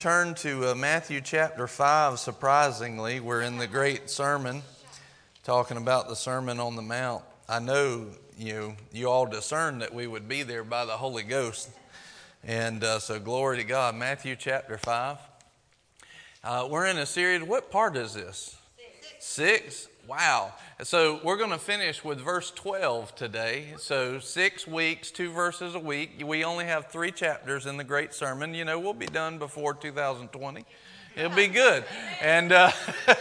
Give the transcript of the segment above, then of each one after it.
Turn to uh, Matthew chapter 5. Surprisingly, we're in the great sermon talking about the Sermon on the Mount. I know you, you all discerned that we would be there by the Holy Ghost. And uh, so, glory to God. Matthew chapter 5. Uh, we're in a series. What part is this? Six. Six? Wow. So we're going to finish with verse 12 today. So six weeks, two verses a week. We only have three chapters in the Great Sermon. You know, we'll be done before 2020. It'll be good. And, uh,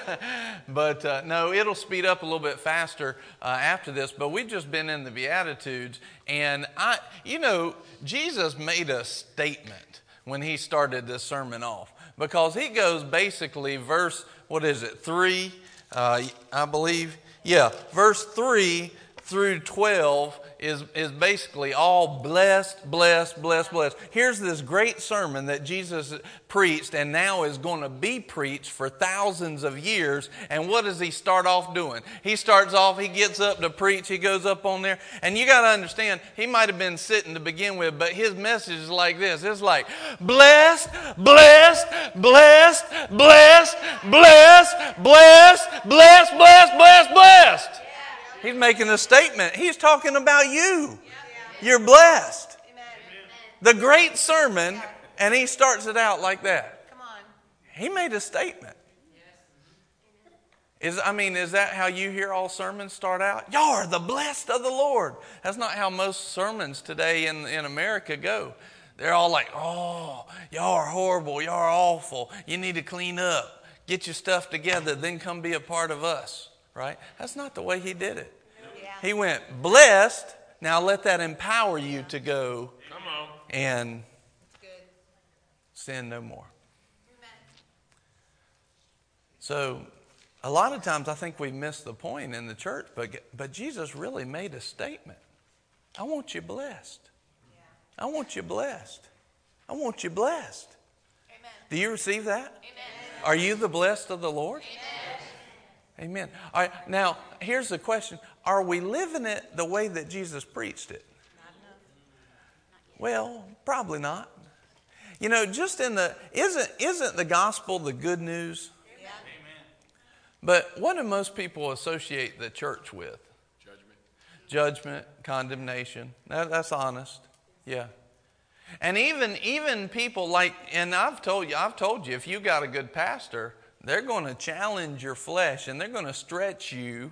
but uh, no, it'll speed up a little bit faster uh, after this. But we've just been in the Beatitudes. And I, you know, Jesus made a statement when he started this sermon off because he goes basically verse, what is it, three? Uh, I believe. Yeah, verse 3 through 12 is, is basically all blessed, blessed, blessed, blessed. Here's this great sermon that Jesus preached and now is going to be preached for thousands of years. And what does he start off doing? He starts off, he gets up to preach, he goes up on there. And you got to understand, he might have been sitting to begin with, but his message is like this it's like, blessed, blessed, blessed, blessed, blessed, blessed, blessed, blessed, blessed, blessed. He's making a statement. He's talking about you. You're blessed. The great sermon, and he starts it out like that. He made a statement. Is I mean, is that how you hear all sermons start out? Y'all are the blessed of the Lord. That's not how most sermons today in, in America go. They're all like, oh, y'all are horrible, y'all are awful. You need to clean up, get your stuff together, then come be a part of us right? That's not the way he did it. Yeah. He went, blessed, now let that empower you to go and sin no more. So, a lot of times I think we miss the point in the church, but, but Jesus really made a statement. I want you blessed. I want you blessed. I want you blessed. Amen. Do you receive that? Amen. Are you the blessed of the Lord? Amen. Amen. All right, now, here's the question Are we living it the way that Jesus preached it? Well, probably not. You know, just in the, isn't, isn't the gospel the good news? Yeah. But what do most people associate the church with? Judgment. Judgment, condemnation. That, that's honest. Yeah. And even even people like, and I've told you, I've told you, if you got a good pastor, they're going to challenge your flesh and they're going to stretch you.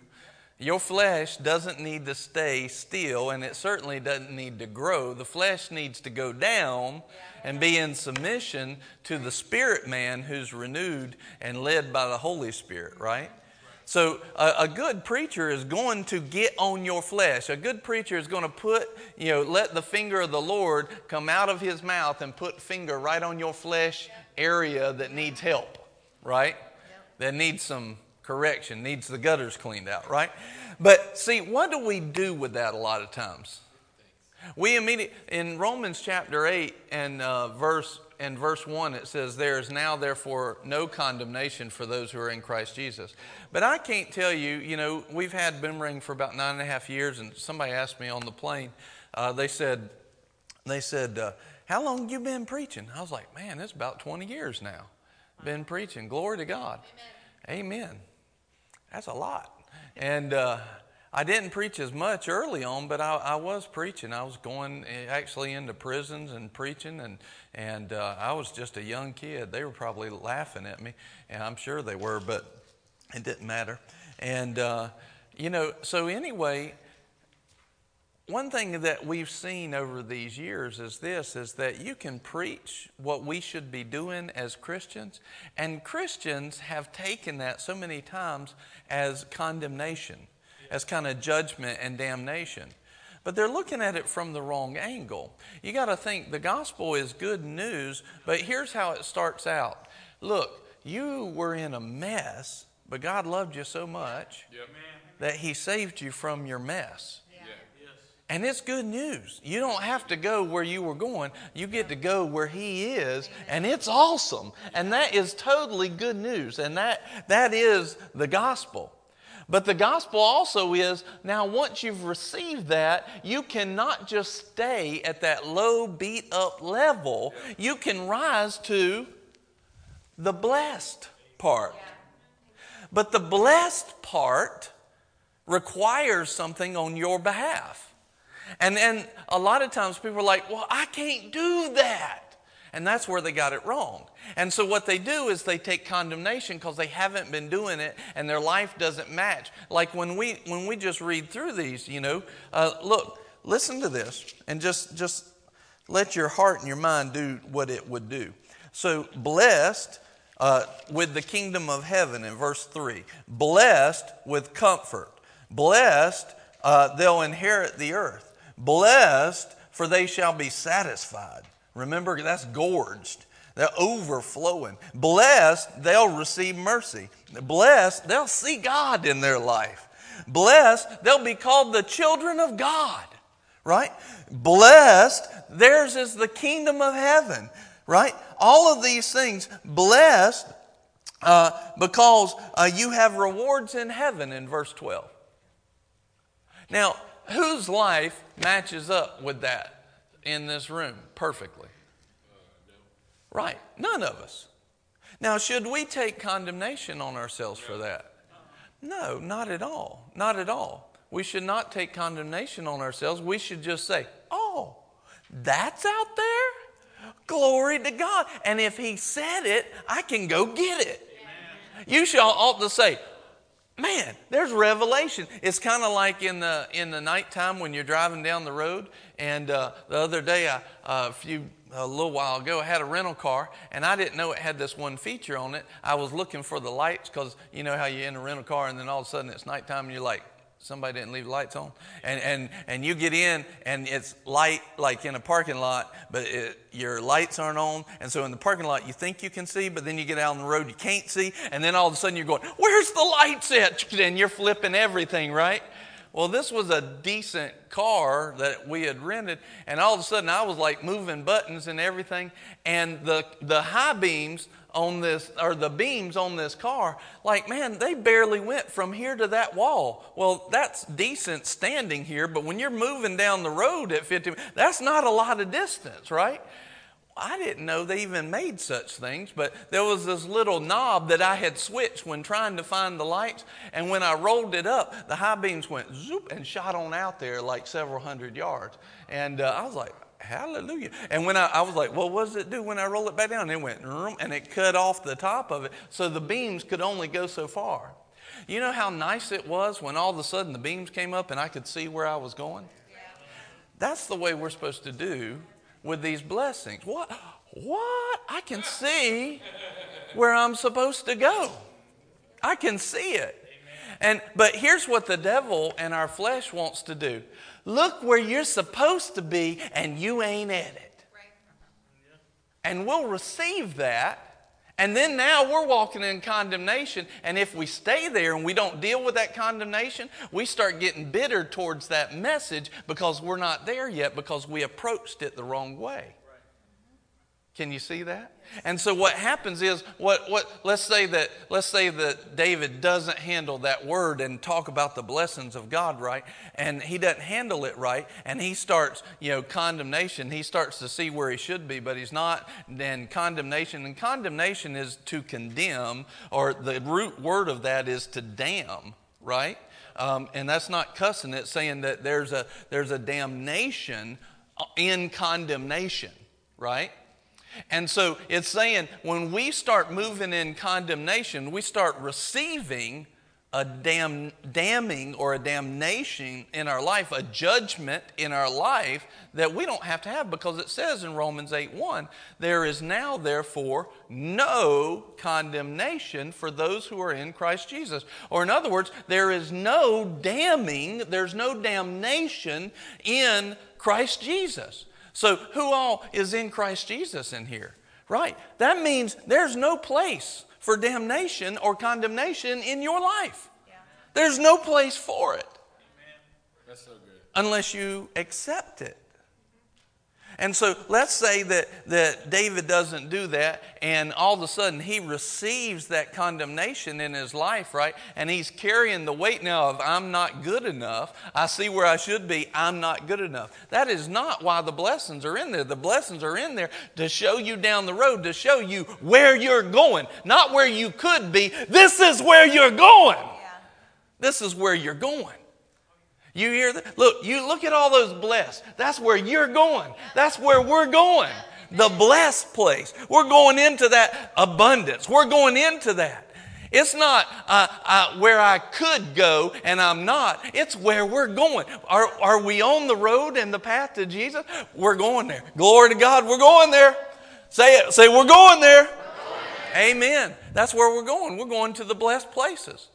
Your flesh doesn't need to stay still and it certainly doesn't need to grow. The flesh needs to go down and be in submission to the spirit man who's renewed and led by the Holy Spirit, right? So, a, a, good preacher is going to get on your flesh. A good preacher is going to put, you know, let the finger of the Lord come out of his mouth and put finger right on your flesh area that needs help right? That needs some correction, needs the gutters cleaned out, right? But see, what do we do with that a lot of times? We immediately, in Romans chapter 8 and uh, verse, and verse 1, it says, There is now, therefore, no condemnation for those who are in Christ Jesus. But I can't tell you, you know, we've had Boomerang for about nine and a half years, and somebody asked me on the plane, uh, they said, they said, uh, How long you been preaching? I was like, Man, it's about 20 years now been preaching. Glory to God. Amen. Amen. That's a lot. And uh, I didn't preach as much early on, but I, I, was preaching. I was going eh, actually into prisons and preaching, and and uh, I was just a young kid. They were probably laughing at me, and I'm sure they were, but it didn't matter. And uh, you know, so anyway, one thing that we've seen over these years is this is that you can preach what we should be doing as Christians and Christians have taken that so many times as condemnation as kind of judgment and damnation. But they're looking at it from the wrong angle. You got to think the gospel is good news but here's how it starts out. Look you were in a mess but God loved you so much that he saved you from your mess and it's good news. You don't have to go where you were going. You get to go where He is, and it's awesome. And that is totally good news. And that, that is the gospel. But the gospel also is now, once you've received that, you cannot just stay at that low, beat up level. You can rise to the blessed part. But the blessed part requires something on your behalf. And then a lot of times people are like, well, I can't do that. And that's where they got it wrong. And so what they do is they take condemnation because they haven't been doing it and their life doesn't match. Like when we when we just read through these, you know, uh, look, listen to this and just just let your heart and your mind do what it would do. So blessed uh, with the kingdom of heaven in verse 3. Blessed with comfort. Blessed, uh, they'll inherit the earth. Blessed, for they shall be satisfied. Remember, that's gorged. They're overflowing. Blessed, they'll receive mercy. Blessed, they'll see God in their life. Blessed, they'll be called the children of God, right? Blessed, theirs is the kingdom of heaven, right? All of these things, blessed uh, because uh, you have rewards in heaven in verse 12. Now, whose life matches up with that in this room perfectly? Right, none of us. Now, should we take condemnation on ourselves for that? No, not at all. Not at all. We should not take condemnation on ourselves. We should just say, oh, that's out there? Glory to God. And if He said it, I can go get it. Amen. You shall ought to say, man, there's revelation. It's kind of like in the in the nighttime when you're driving down the road. And uh, the other day, I, uh, a few a little while ago, I had a rental car, and I didn't know it had this one feature on it. I was looking for the lights because you know how you're in a rental car, and then all of a sudden it's nighttime, and you're like, somebody didn't leave lights on. And and and you get in and it's light like in a parking lot but it, your lights aren't on. And so in the parking lot you think you can see but then you get out on the road you can't see. And then all of a sudden you're going where's the lights at? And you're flipping everything right? Well this was a decent car that we had rented and all of a sudden i was like moving buttons and everything and the the high beams on this, or the beams on this car, like, man, they barely went from here to that wall. Well, that's decent standing here, but when you're moving down the road at 50, that's not a lot of distance, right? I didn't know they even made such things, but there was this little knob that I had switched when trying to find the lights. And when I rolled it up, the high beams went zoop and shot on out there like several hundred yards. And uh, I was like, Hallelujah. And when I, I was like, well, what does it do when I roll it back down? And it went, and it cut off the top of it. So the beams could only go so far. You know how nice it was when all of a sudden the beams came up and I could see where I was going? That's the way we're supposed to do with these blessings. What? What? I can see where I'm supposed to go. I can see it. And but here's what the devil and our flesh wants to do. Look where you're supposed to be, and you ain't at it. And we'll receive that. And then now we're walking in condemnation. And if we stay there and we don't deal with that condemnation, we start getting bitter towards that message because we're not there yet because we approached it the wrong way. Can you see that? And so what happens is what what let's say that let's say that David doesn't handle that word and talk about the blessings of God right and he doesn't handle it right and he starts, you know, condemnation. He starts to see where he should be, but he's not. Then condemnation and condemnation is to condemn or the root word of that is to damn, right? Um, and that's not cussing it's saying that there's a there's a damnation in condemnation, right? And so it's saying when we start moving in condemnation, we start receiving a damn, damning or a damnation in our life, a judgment in our life that we don't have to have because it says in Romans 8 1, there is now therefore no condemnation for those who are in Christ Jesus. Or in other words, there is no damning, there's no damnation in Christ Jesus. So, who all is in Christ Jesus in here? Right. That means there's no place for damnation or condemnation in your life. Yeah. There's no place for it. That's so good. Unless you accept it. And so let's say that, that David doesn't do that, and all of a sudden he receives that condemnation in his life, right? And he's carrying the weight now of, I'm not good enough. I see where I should be. I'm not good enough. That is not why the blessings are in there. The blessings are in there to show you down the road, to show you where you're going, not where you could be. This is where you're going. Yeah. This is where you're going. You hear that? Look, you look at all those blessed. That's where you're going. That's where we're going. The blessed place. We're going into that abundance. We're going into that. It's not uh, uh, where I could go and I'm not. It's where we're going. Are, are we on the road and the path to Jesus? We're going there. Glory to God, we're going there. Say it. Say, we're going there. We're going there. Amen. That's where we're going. We're going to the blessed places.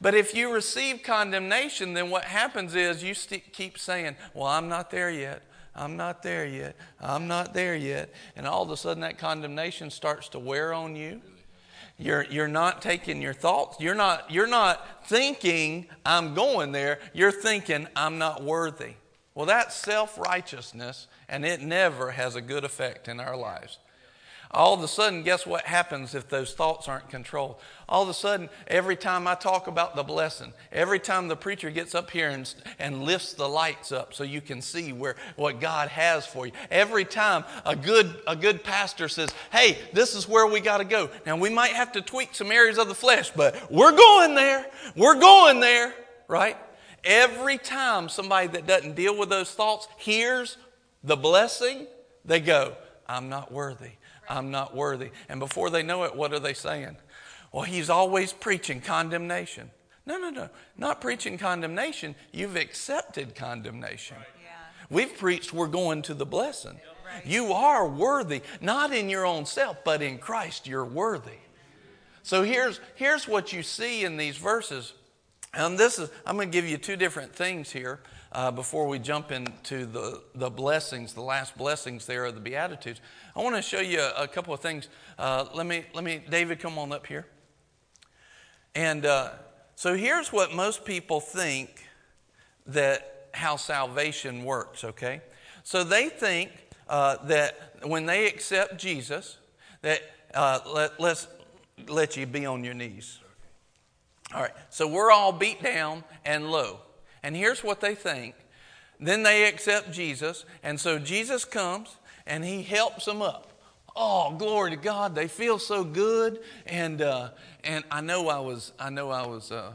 But if you receive condemnation, then what happens is you st- keep saying, Well, I'm not there yet. I'm not there yet. I'm not there yet. And all of a sudden, that condemnation starts to wear on you. You're, you're not taking your thoughts. You're not, you're not thinking, I'm going there. You're thinking, I'm not worthy. Well, that's self righteousness, and it never has a good effect in our lives. All of a sudden, guess what happens if those thoughts aren't controlled? All of a sudden, every time I talk about the blessing, every time the preacher gets up here and, and lifts the lights up so you can see where, what God has for you, every time a good, a good pastor says, hey, this is where we got to go. Now, we might have to tweak some areas of the flesh, but we're going there. We're going there, right? Every time somebody that doesn't deal with those thoughts hears the blessing, they go, I'm not worthy. I'm not worthy. And before they know it, what are they saying? Well, he's always preaching condemnation. No, no, no. Not preaching condemnation. You've accepted condemnation. Right. Yeah. We've preached we're going to the blessing. Right. You are worthy, not in your own self, but in Christ you're worthy. So here's, here's what you see in these verses. And this is, I'm going to give you two different things here uh, before we jump into the, the blessings, the last blessings there of the Beatitudes. I want to show you a, a couple of things. Uh, let, me, let me, David, come on up here. And uh, so here's what most people think that how salvation works, okay? So they think uh, that when they accept Jesus, that uh, let, let's let you be on your knees. All right, so we're all beat down and low. And here's what they think. Then they accept Jesus, and so Jesus comes and he helps them up. Oh, glory to God! They feel so good, and uh, and I know I was I know I was uh,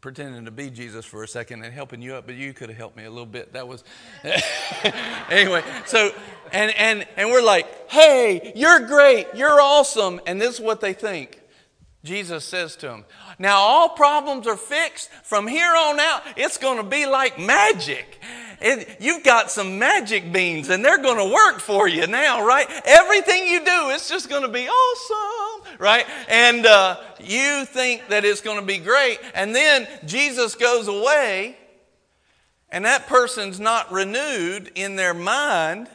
pretending to be Jesus for a second and helping you up, but you could have helped me a little bit. That was anyway. So and and and we're like, hey, you're great, you're awesome, and this is what they think. Jesus says to him, Now all problems are fixed. From here on out, it's going to be like magic. You've got some magic beans and they're going to work for you now, right? Everything you do, it's just going to be awesome, right? And uh, you think that it's going to be great. And then Jesus goes away and that person's not renewed in their mind.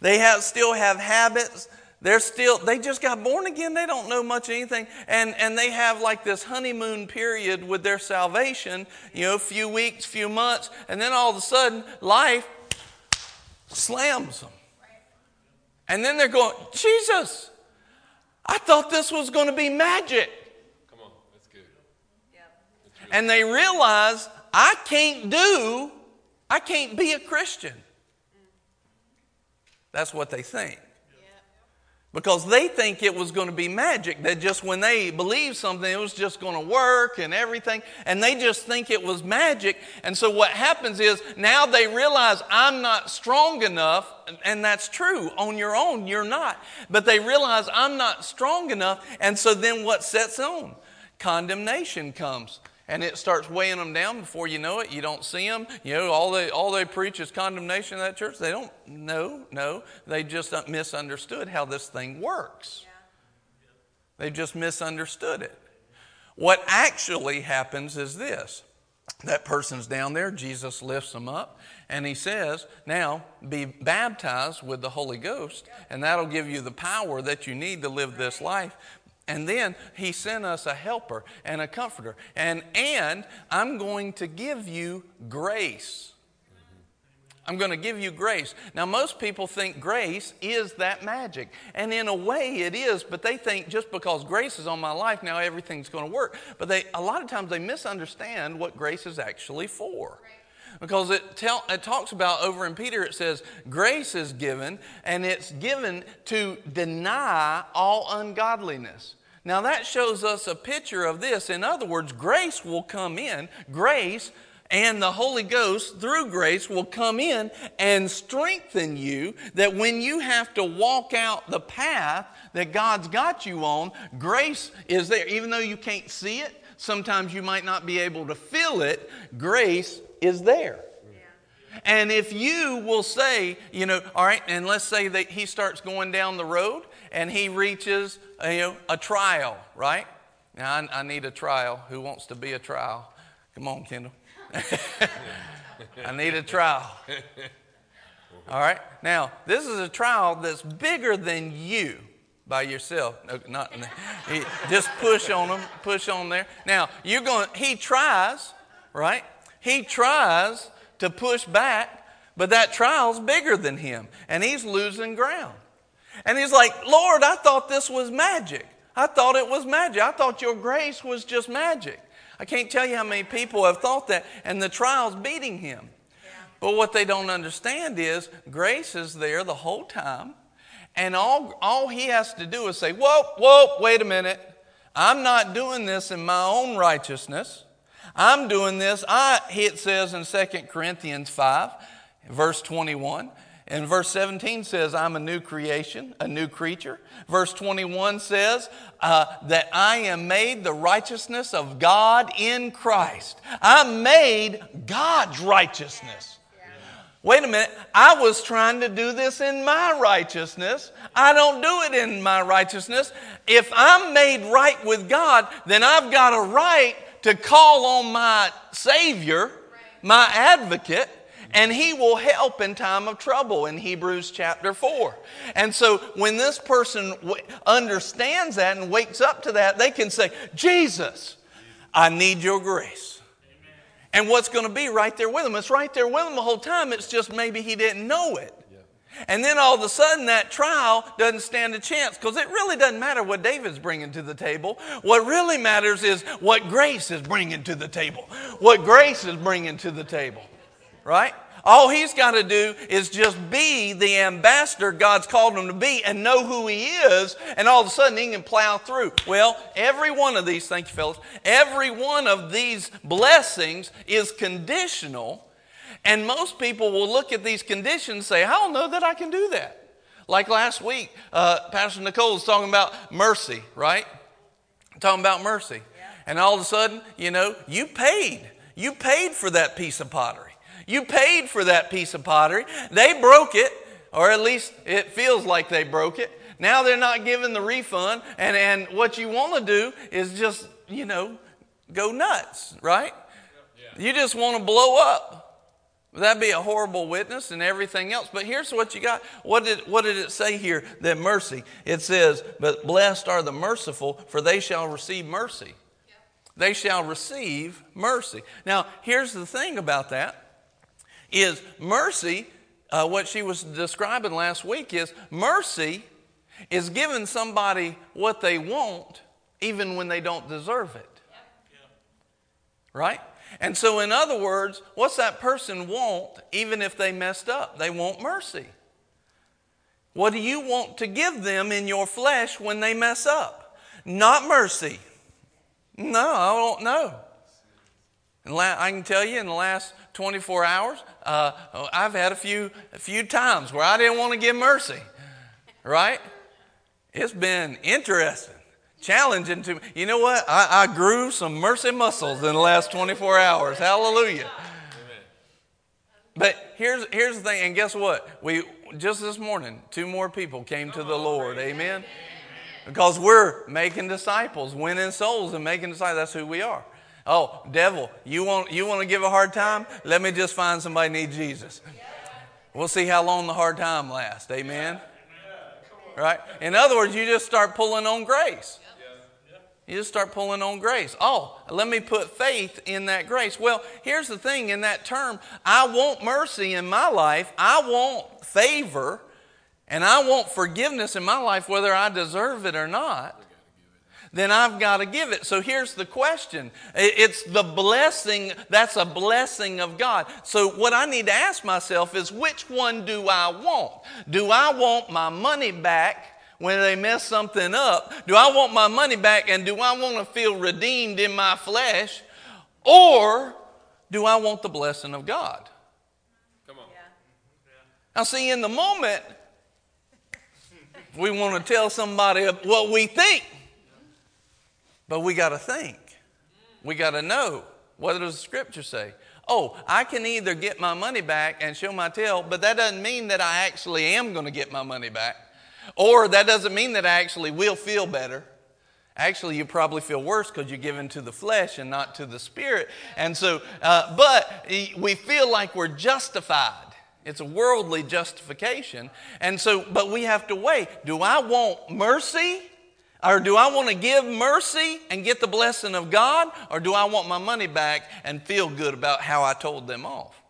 They have, still have habits they're still, they just got born again. They don't know much anything. And, and they have like this honeymoon period with their salvation, you know, a few weeks, few months. And then all of a sudden, life slams them. And then they're going, Jesus, I thought this was going to be magic. Come on, that's good. And they realize I can't do, I can't be a Christian. Mm. That's what they think because they think it was going to be magic that just when they believe something it was just going to work and everything and they just think it was magic. And so what happens is now they realize i'm not strong enough and that's true on your own you're not. But they realize i'm not strong enough and so then what sets on? Condemnation comes and it starts weighing them down before you know it. You don't see them. You know, all they, all they preach is condemnation in that church. They don't know, no. They just misunderstood how this thing works. Yeah. They just misunderstood it. What actually happens is this that person's down there, Jesus lifts them up, and he says, Now be baptized with the Holy Ghost, and that'll give you the power that you need to live this life. And then he sent us a helper and a comforter. And, and I'm going to give you grace. I'm going to give you grace. Now, most people think grace is that magic. And in a way, it is, but they think just because grace is on my life, now everything's going to work. But they, a lot of times they misunderstand what grace is actually for. Because it, tell, it talks about over in Peter, it says, grace is given, and it's given to deny all ungodliness. Now, that shows us a picture of this. In other words, grace will come in. Grace and the Holy Ghost, through grace, will come in and strengthen you that when you have to walk out the path that God's got you on, grace is there. Even though you can't see it, sometimes you might not be able to feel it, grace is there. And if you will say, you know, all right, and let's say that he starts going down the road and he reaches, you know, a trial, right? Now, I, I need a trial. Who wants to be a trial? Come on, Kendall. I need a trial. All right. Now, this is a trial that's bigger than you by yourself. No, not just push on them, push on there. Now, you're going. He tries, right? He tries to push back, but that trial's bigger than him, and he's losing ground. And he's like, Lord, I thought this was magic. I thought it was magic. I thought your grace was just magic. I can't tell you how many people have thought that, and the trial's beating him. But what they don't understand is grace is there the whole time, and all, all he has to do is say, Whoa, whoa, wait a minute. I'm not doing this in my own righteousness. I'm doing this. I, it says in 2 Corinthians 5, verse 21, and verse 17 says, I'm a new creation, a new creature. Verse 21 says, uh, that I am made the righteousness of God in Christ. I'm made God's righteousness. Wait a minute, I was trying to do this in my righteousness. I don't do it in my righteousness. If I'm made right with God, then I've got a right to call on my Savior, my advocate, and he will help in time of trouble in Hebrews chapter 4. And so when this person w- understands that and wakes up to that, they can say, Jesus, I need your grace. And what's going to be right there with him? It's right there with him the whole time. It's just maybe he didn't know it. And then all of a sudden, that trial doesn't stand a chance because it really doesn't matter what David's bringing to the table. What really matters is what grace is bringing to the table. What grace is bringing to the table right? All he's got to do is just be the ambassador God's called him to be and know who he is, and all of a sudden he can plow through. Well, every one of these, thank you, fellas, every one of these blessings is conditional, and most people will look at these conditions and say, I don't know that I can do that. Like last week, uh, Pastor Nicole was talking about mercy, right? Talking about mercy. Yeah. And all of a sudden, you know, you paid. You paid for that piece of pottery. You paid for that piece of pottery. They broke it, or at least it feels like they broke it. Now they're not giving the refund, and, and what you want to do is just, you know, go nuts, right? Yeah. You just want to blow up. That'd be a horrible witness and everything else. But here's what you got. What did, what did it say here? That mercy. It says, But blessed are the merciful, for they shall receive mercy. Yeah. They shall receive mercy. Now, here's the thing about that is mercy, uh, what she was describing last week is mercy is giving somebody what they want even when they don't deserve it. Right? And so, in other words, what's that person want even if they messed up? They want mercy. What do you want to give them in your flesh when they mess up? Not mercy. No, I don't know. And I can tell you in the last 24 hours, uh, I've had a few, a few times where I didn't want to give mercy, right? It's been interesting, challenging to me. You know what? I, I grew some mercy muscles in the last 24 hours. Hallelujah. But here's, here's the thing, and guess what? We just this morning, two more people came to the Lord. Amen. Because we're making disciples, winning souls and making disciples. That's who we are. Oh, devil, you want, you want to give a hard time? Let me just find somebody need Jesus. We'll see how long the hard time lasts. Amen? Right? In other words, you just start pulling on grace. You just start pulling on grace. Oh, let me put faith in that grace. Well, here's the thing in that term I want mercy in my life, I want favor, and I want forgiveness in my life, whether I deserve it or not. Then I've got to give it. So here's the question. It's the blessing, that's a blessing of God. So what I need to ask myself is which one do I want? Do I want my money back when they mess something up? Do I want my money back and do I want to feel redeemed in my flesh? Or do I want the blessing of God? Come on. Now, see, in the moment, we want to tell somebody what we think, but we got to think. We got to know. What does the scripture say? Oh, I can either get my money back and show my tail, but that doesn't mean that I actually am going to get my money back. Or that doesn't mean that I actually will feel better. Actually, you probably feel worse because you're given to the flesh and not to the spirit. And so, uh, but we feel like we're justified. It's a worldly justification. And so, but we have to weigh do I want mercy? Or do I want to give mercy and get the blessing of God? Or do I want my money back and feel good about how I told them off?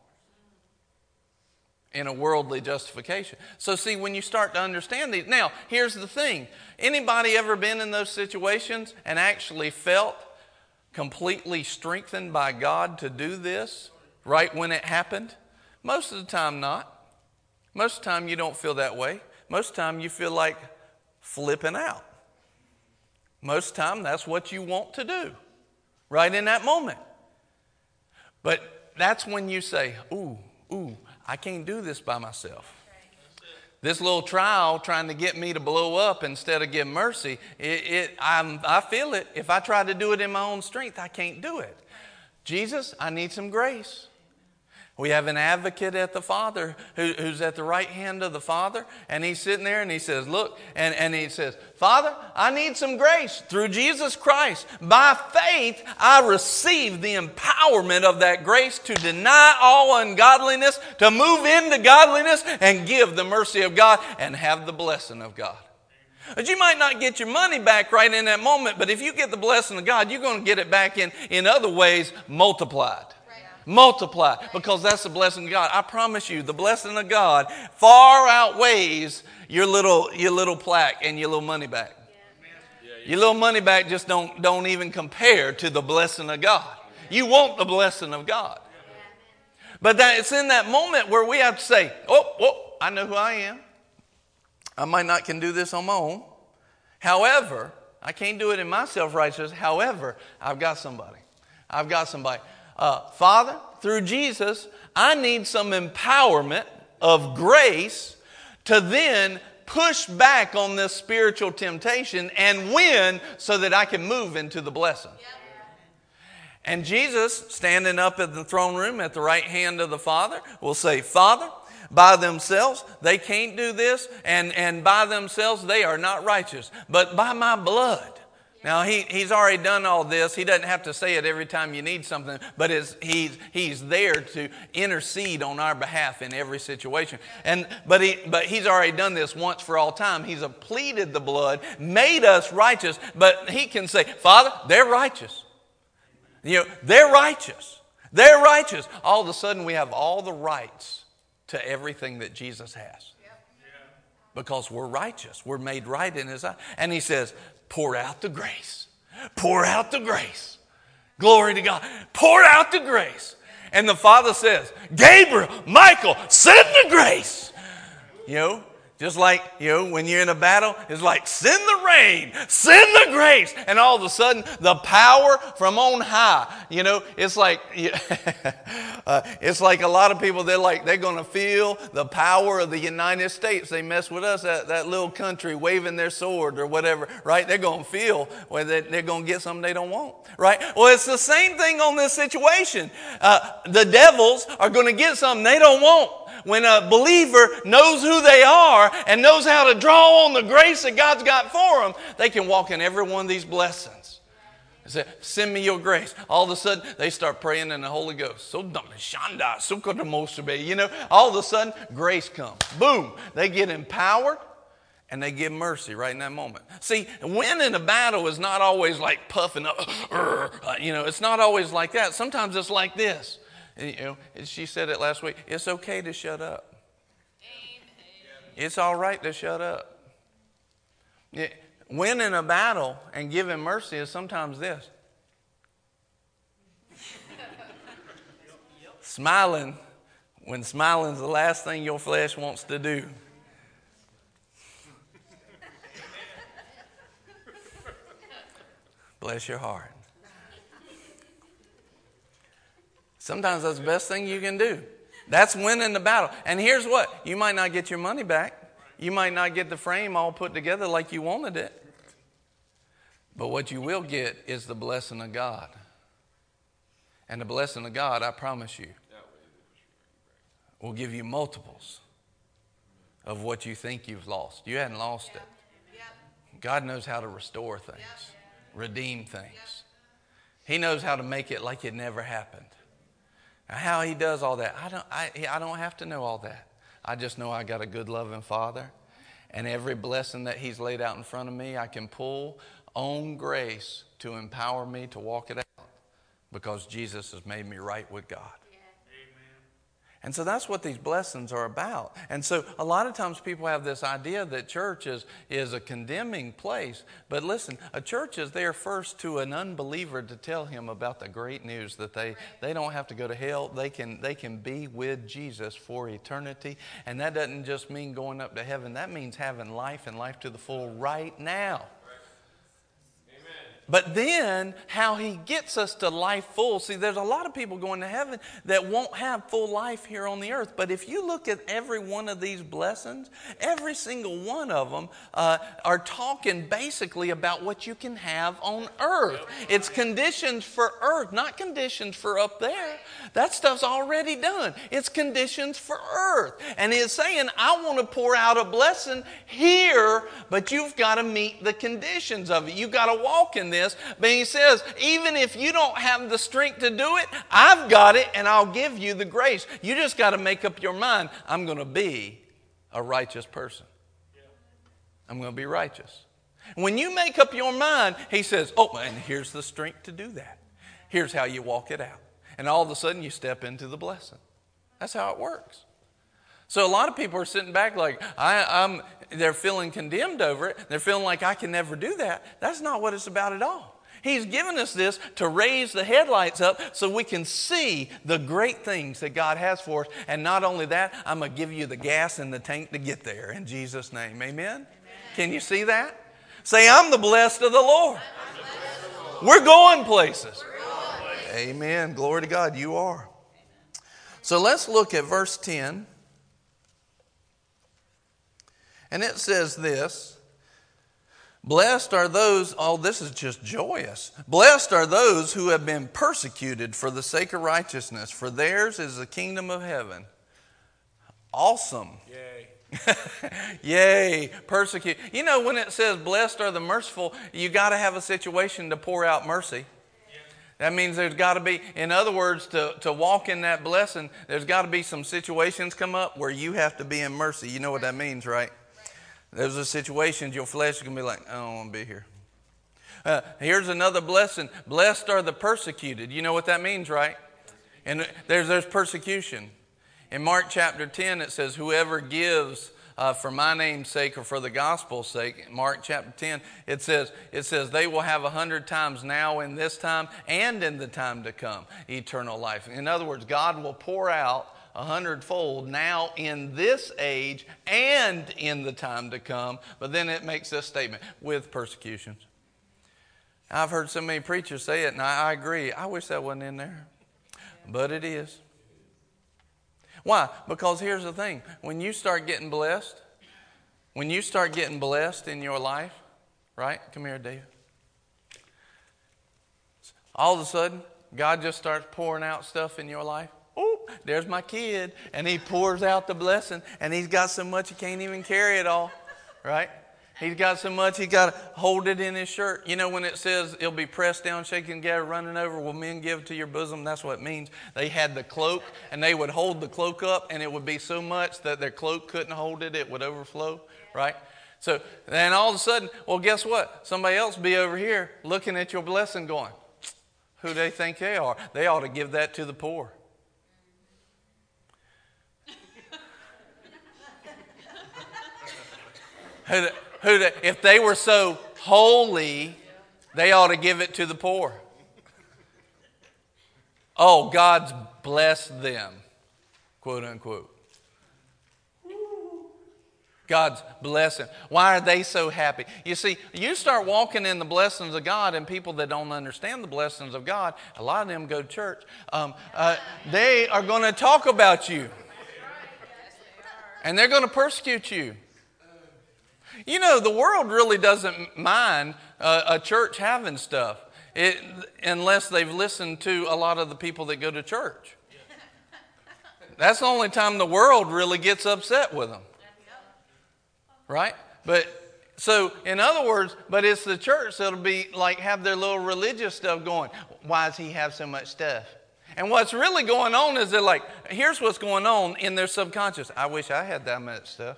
in a worldly justification. So see when you start to understand these. Now, here's the thing. Anybody ever been in those situations and actually felt completely strengthened by God to do this right when it happened? Most of the time not. Most of the time you don't feel that way. Most of the time you feel like flipping out. Most time that's what you want to do right in that moment. But that's when you say, ooh, ooh, I can't do this by myself. This little trial trying to get me to blow up instead of give mercy, it, it, I feel it. If I try to do it in my own strength, I can't do it. Jesus, I need some grace. We have an advocate at the Father who, who's at the right hand of the Father, and he's sitting there and he says, Look, and, and he says, Father, I need some grace through Jesus Christ. By faith, I receive the empowerment of that grace to deny all ungodliness, to move into godliness, and give the mercy of God and have the blessing of God. But you might not get your money back right in that moment, but if you get the blessing of God, you're going to get it back in, in other ways multiplied. Multiply because that's the blessing of God. I promise you, the blessing of God far outweighs your little, your little plaque and your little money back. Your little money back just don't, don't even compare to the blessing of God. You want the blessing of God. But that it's in that moment where we have to say, oh, oh, I know who I am. I might not can do this on my own. However, I can't do it in my self righteousness. However, I've got somebody. I've got somebody uh, Father, through Jesus, I need some empowerment of grace to then push back on this spiritual temptation and win so that I can move into the blessing. And Jesus, standing up in the throne room at the right hand of the Father, will say, Father, by themselves, they can't do this, and, and by themselves, they are not righteous. But by my blood, now, he, he's already done all this. He doesn't have to say it every time you need something, but he's, he's there to intercede on our behalf in every situation. And, but, he, but he's already done this once for all time. He's pleaded the blood, made us righteous, but he can say, Father, they're righteous. You know, they're righteous. They're righteous. All of a sudden, we have all the rights to everything that Jesus has because we're righteous. We're made right in His eye. And He says, pour out the grace. Pour out the grace. Glory to God. Pour out the grace. And the Father says, Gabriel, Michael, send the grace. You know, just like, you know, when you're in a battle, it's like, send the rain, send the grace. And all of a sudden, the power from on high, you know, it's like, uh, it's like a lot of people, they're like, they're going to feel the power of the United States. They mess with us, that, that little country waving their sword or whatever, right? They're going to feel where they, they're going to get something they don't want, right? Well, it's the same thing on this situation. Uh, the devils are going to get something they don't want when a believer knows who they are and knows how to draw on the grace that God's got for them, they can walk in every one of these blessings. Say, send me your grace. All of a sudden, they start praying in the Holy Ghost. So shanda, so You know, all of a sudden, grace comes. Boom. They get empowered and they give mercy right in that moment. See, winning a battle is not always like puffing up, you know, it's not always like that. Sometimes it's like this. You know, she said it last week. It's okay to shut up. It's all right to shut up. winning a battle and giving mercy is sometimes this. Smiling when smiling's the last thing your flesh wants to do. Bless your heart. Sometimes that's the best thing you can do. That's winning the battle. And here's what you might not get your money back, you might not get the frame all put together like you wanted it. But what you will get is the blessing of God. And the blessing of God, I promise you, will give you multiples of what you think you've lost. You hadn't lost it. God knows how to restore things redeem things. He knows how to make it like it never happened. How he does all that, I don't, I, I don't have to know all that. I just know I got a good, loving Father. And every blessing that he's laid out in front of me, I can pull on grace to empower me to walk it out because Jesus has made me right with God. And so that's what these blessings are about. And so a lot of times people have this idea that church is, is a condemning place. But listen, a church is there first to an unbeliever to tell him about the great news that they, they don't have to go to hell. They can, they can be with Jesus for eternity. And that doesn't just mean going up to heaven, that means having life and life to the full right now. But then, how he gets us to life full. See, there's a lot of people going to heaven that won't have full life here on the earth. But if you look at every one of these blessings, every single one of them uh, are talking basically about what you can have on earth. It's conditions for earth, not conditions for up there. That stuff's already done. It's conditions for earth. And it's saying, I want to pour out a blessing here, but you've got to meet the conditions of it. You've got to walk in this. But he says, even if you don't have the strength to do it, I've got it and I'll give you the grace. You just got to make up your mind I'm going to be a righteous person. I'm going to be righteous. When you make up your mind, he says, Oh, and here's the strength to do that. Here's how you walk it out. And all of a sudden, you step into the blessing. That's how it works. So a lot of people are sitting back like, I, am they're feeling condemned over it. They're feeling like I can never do that. That's not what it's about at all. He's given us this to raise the headlights up so we can see the great things that God has for us. And not only that, I'm going to give you the gas in the tank to get there in Jesus' name. Amen? Amen. Can you see that? Say, I'm the blessed of the Lord. We're going places. Amen. Glory to God. You are. So let's look at verse 10. And it says this Blessed are those, oh, this is just joyous. Blessed are those who have been persecuted for the sake of righteousness, for theirs is the kingdom of heaven. Awesome. Yay. Yay. Persecute. You know, when it says blessed are the merciful, you got to have a situation to pour out mercy. That means there's got to be, in other words, to, to walk in that blessing, there's got to be some situations come up where you have to be in mercy. You know what that means, right? There's a situations your flesh is going to be like, I don't want to be here. Uh, here's another blessing. Blessed are the persecuted. You know what that means, right? And there's, there's persecution. In Mark chapter 10, it says, Whoever gives uh, for my name's sake or for the gospel's sake, Mark chapter 10, it says, it says, they will have a hundred times now in this time and in the time to come eternal life. In other words, God will pour out a hundredfold now in this age and in the time to come. But then it makes this statement with persecutions. I've heard so many preachers say it, and I, I agree. I wish that wasn't in there, but it is. Why? Because here's the thing when you start getting blessed, when you start getting blessed in your life, right? Come here, David. All of a sudden, God just starts pouring out stuff in your life there's my kid. And he pours out the blessing, and he's got so much he can't even carry it all, right? He's got so much he got to hold it in his shirt. You know, when it says it'll be pressed down, shaken together, running over, will men give to your bosom? That's what it means. They had the cloak, and they would hold the cloak up, and it would be so much that their cloak couldn't hold it, it would overflow, right? So then all of a sudden, well, guess what? Somebody else be over here looking at your blessing going, who they think they are. They ought to give that to the poor. Who, who, if they were so holy, they ought to give it to the poor. Oh, God's blessed them, quote unquote. God's blessing. Why are they so happy? You see, you start walking in the blessings of God, and people that don't understand the blessings of God, a lot of them go to church, um, uh, they are going to talk about you. And they're going to persecute you. You know, the world really doesn't mind uh, a church having stuff it, unless they've listened to a lot of the people that go to church. That's the only time the world really gets upset with them. Right? But so, in other words, but it's the church that'll be like have their little religious stuff going. Why does he have so much stuff? And what's really going on is they're like, here's what's going on in their subconscious. I wish I had that much stuff.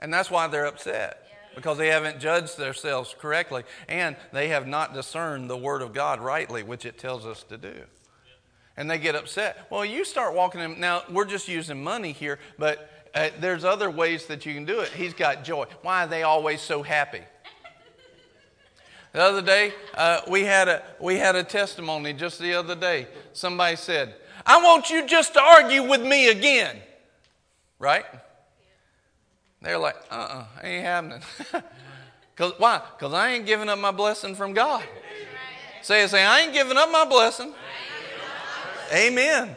And that's why they're upset because they haven't judged themselves correctly and they have not discerned the Word of God rightly, which it tells us to do. And they get upset. Well, you start walking in. Now, we're just using money here, but uh, there's other ways that you can do it. He's got joy. Why are they always so happy? The other day, uh, we, had a, we had a testimony just the other day. Somebody said, I want you just to argue with me again. Right? They're like, uh uh-uh, uh, ain't happening. Cause, why? Because I ain't giving up my blessing from God. Say, say, I ain't giving up my blessing. Amen.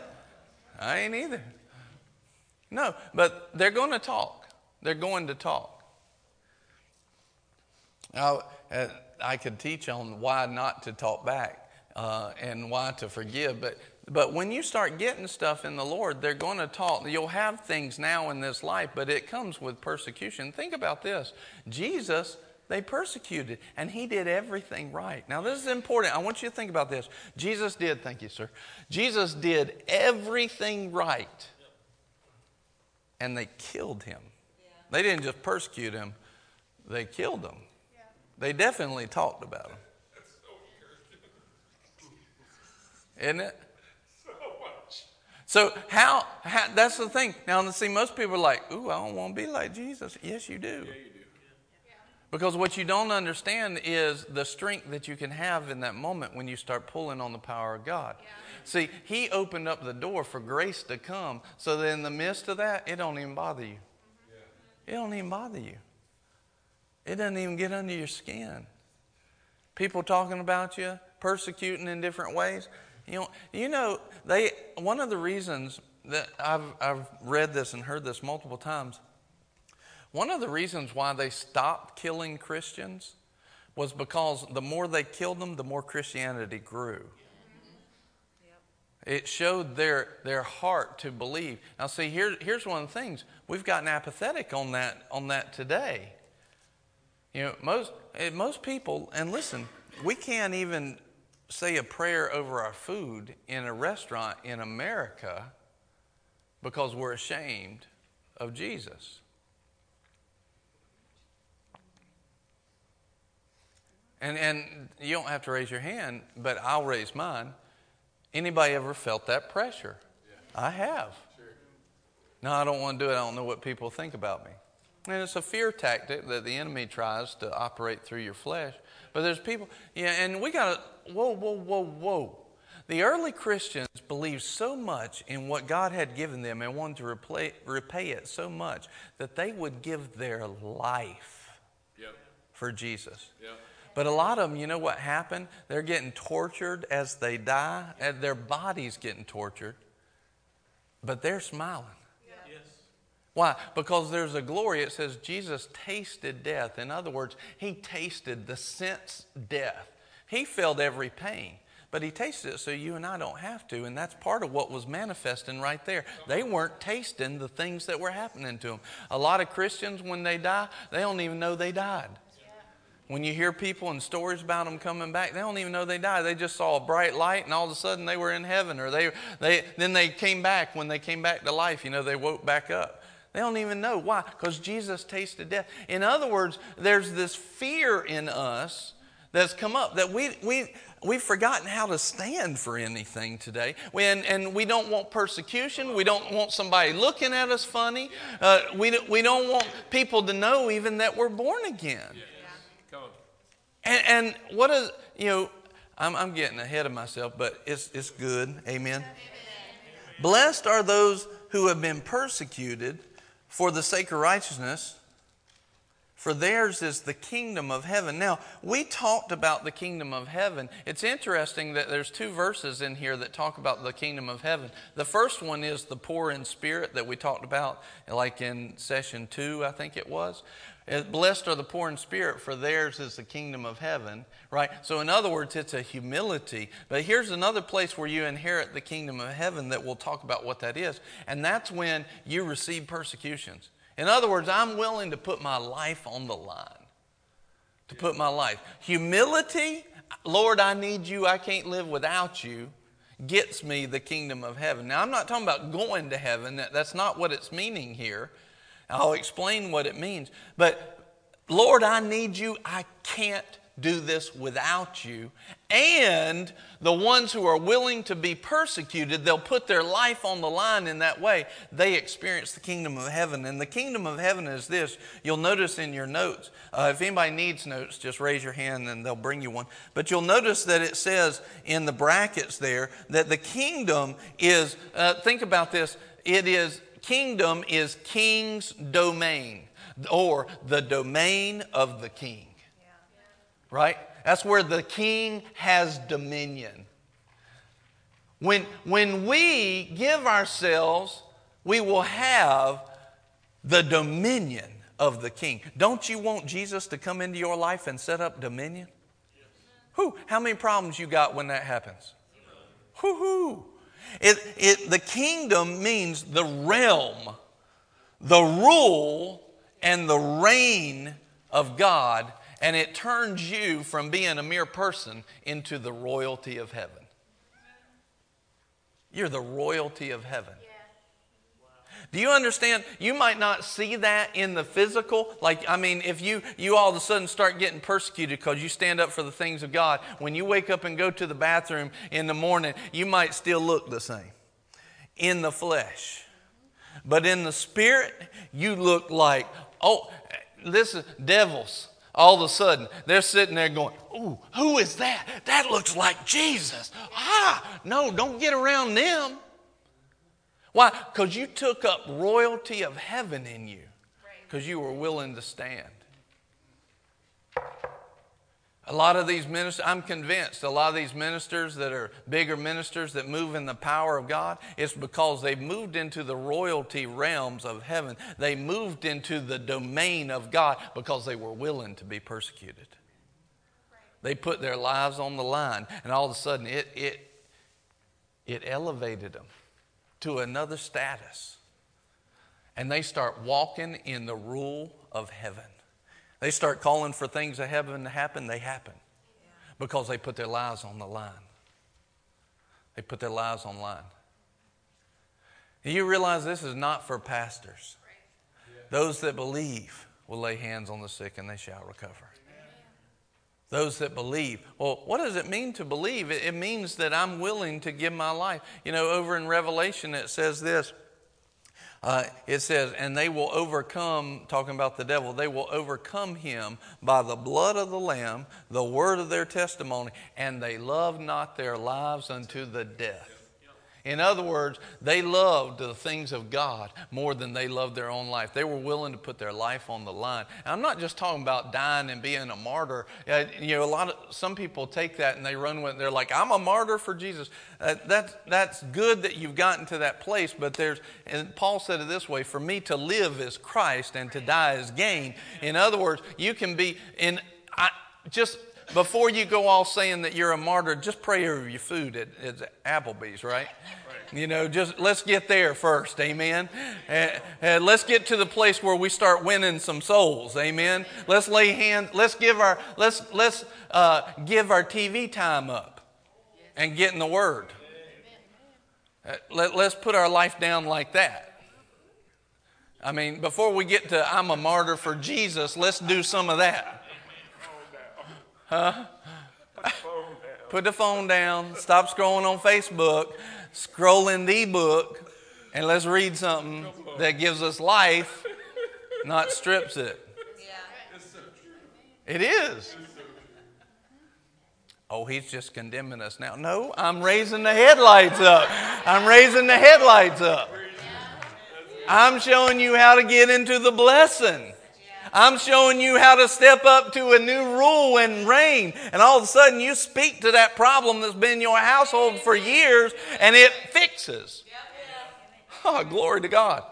I ain't either. No, but they're going to talk. They're going to talk. Now, uh, I could teach on why not to talk back uh, and why to forgive, but but when you start getting stuff in the Lord, they're going to talk. You'll have things now in this life, but it comes with persecution. Think about this Jesus, they persecuted, and he did everything right. Now, this is important. I want you to think about this. Jesus did, thank you, sir. Jesus did everything right, and they killed him. They didn't just persecute him, they killed him. They definitely talked about him. Isn't it? So how, how, that's the thing. Now, see, most people are like, "Ooh, I don't want to be like Jesus." Yes, you do. Yeah, you do. Because what you don't understand is the strength that you can have in that moment when you start pulling on the power of God. Yeah. See, He opened up the door for grace to come, so that in the midst of that, it don't even bother you. It don't even bother you. It doesn't even get under your skin. People talking about you, persecuting in different ways. You know, you know, they one of the reasons that I've I've read this and heard this multiple times. One of the reasons why they stopped killing Christians was because the more they killed them, the more Christianity grew. It showed their, their heart to believe. Now, see, here, here's one of the things we've gotten apathetic on that, on that today. You know, most, eh, most people, and listen, we can't even say a prayer over our food in a restaurant in America because we're ashamed of Jesus. And, and you don't have to raise your hand, but I'll raise mine. Anybody ever felt that pressure? Yeah. I have. Sure. No, I don't want to do it. I don't know what people think about me. And it's a fear tactic that the enemy tries to operate through your flesh. But there's people, yeah, and we got to, whoa, whoa, whoa, whoa. The early Christians believed so much in what God had given them and wanted to repay, repay it so much that they would give their life yep. for Jesus. Yep. But a lot of them, you know what happened? They're getting tortured as they die, and their body's getting tortured, but they're smiling. Why? Because there's a glory. It says Jesus tasted death. In other words, he tasted the sense death. He felt every pain, but he tasted it so you and I don't have to. And that's part of what was manifesting right there. They weren't tasting the things that were happening to them. A lot of Christians, when they die, they don't even know they died. When you hear people and stories about them coming back, they don't even know they died. They just saw a bright light and all of a sudden they were in heaven or they, they then they came back when they came back to life, you know, they woke back up. They don't even know. Why? Because Jesus tasted death. In other words, there's this fear in us that's come up that we, we, we've forgotten how to stand for anything today. We, and, and we don't want persecution. We don't want somebody looking at us funny. Uh, we, we don't want people to know even that we're born again. And, and what is, you know, I'm, I'm getting ahead of myself, but it's, it's good. Amen. Amen. Blessed are those who have been persecuted for the sake of righteousness, for theirs is the kingdom of heaven. Now, we talked about the kingdom of heaven. It's interesting that there's two verses in here that talk about the kingdom of heaven. The first one is the poor in spirit that we talked about, like in session two, I think it was. Uh, blessed are the poor in spirit, for theirs is the kingdom of heaven, right? So, in other words, it's a humility. But here's another place where you inherit the kingdom of heaven that we'll talk about what that is. And that's when you receive persecutions. In other words, I'm willing to put my life on the line. To put my life. Humility, Lord, I need you. I can't live without you, gets me the kingdom of heaven. Now, I'm not talking about going to heaven. That's not what it's meaning here. I'll explain what it means. But Lord, I need you. I can't do this without you. And the ones who are willing to be persecuted, they'll put their life on the line in that way. They experience the kingdom of heaven. And the kingdom of heaven is this. You'll notice in your notes, uh, if anybody needs notes, just raise your hand and they'll bring you one. But you'll notice that it says in the brackets there that the kingdom is, uh, think about this, it is kingdom is king's domain or the domain of the king. Right? That's where the king has dominion. When, when we give ourselves, we will have the dominion of the king. Don't you want Jesus to come into your life and set up dominion? Who? How many problems you got when that happens? Whoo hoo. It, it, the kingdom means the realm, the rule, and the reign of God, and it turns you from being a mere person into the royalty of heaven. You're the royalty of heaven. Do you understand? You might not see that in the physical. Like, I mean, if you, you all of a sudden start getting persecuted because you stand up for the things of God, when you wake up and go to the bathroom in the morning, you might still look the same in the flesh. But in the spirit, you look like, oh, listen, devils. All of a sudden, they're sitting there going, Ooh, who is that? That looks like Jesus. Ah, no, don't get around them. Why? Because you took up royalty of heaven in you because you were willing to stand. A lot of these ministers, I'm convinced, a lot of these ministers that are bigger ministers that move in the power of God, it's because they've moved into the royalty realms of heaven. They moved into the domain of God because they were willing to be persecuted. They put their lives on the line, and all of a sudden it, it, it elevated them to another status. And they start walking in the rule of heaven. They start calling for things of heaven to happen, they happen because they put their lives on the line. They put their lives on line. You realize this is not for pastors. Those that believe will lay hands on the sick and they shall recover. Those that believe. Well, what does it mean to believe? It, means that I'm willing to give my life. You know, over in Revelation, it says this. Uh, it says, and they will overcome, talking about the devil, they will overcome him by the blood of the Lamb, the word of their testimony, and they love not their lives unto the death. In other words, they loved the things of God more than they loved their own life. They were willing to put their life on the line. And I'm not just talking about dying and being a martyr. Uh, you know, a lot of some people take that and they run with it. They're like, "I'm a martyr for Jesus." Uh, that's that's good that you've gotten to that place, but there's and Paul said it this way: "For me to live is Christ, and to die is gain." In other words, you can be in. I, just before you go all saying that you're a martyr, just pray over your food at, at Applebee's, right? You know, just let's get there first, amen. And, and let's get to the place where we start winning some souls, amen. Let's lay hands. Let's give our let's let's uh, give our TV time up and get in the Word. Uh, let, let's put our life down like that. I mean, before we get to I'm a martyr for Jesus, let's do some of that. Huh? Put the phone down. Stop scrolling on Facebook. Scroll in the book, and let's read something that gives us life, not strips it. It is. Oh, he's just condemning us now. No, I'm raising the headlights up. I'm raising the headlights up. I'm showing you how to get into the blessing. I'm showing you how to step up to a new rule and reign. And all of a sudden, you speak to that problem that's been in your household for years and it fixes. Oh, glory to God.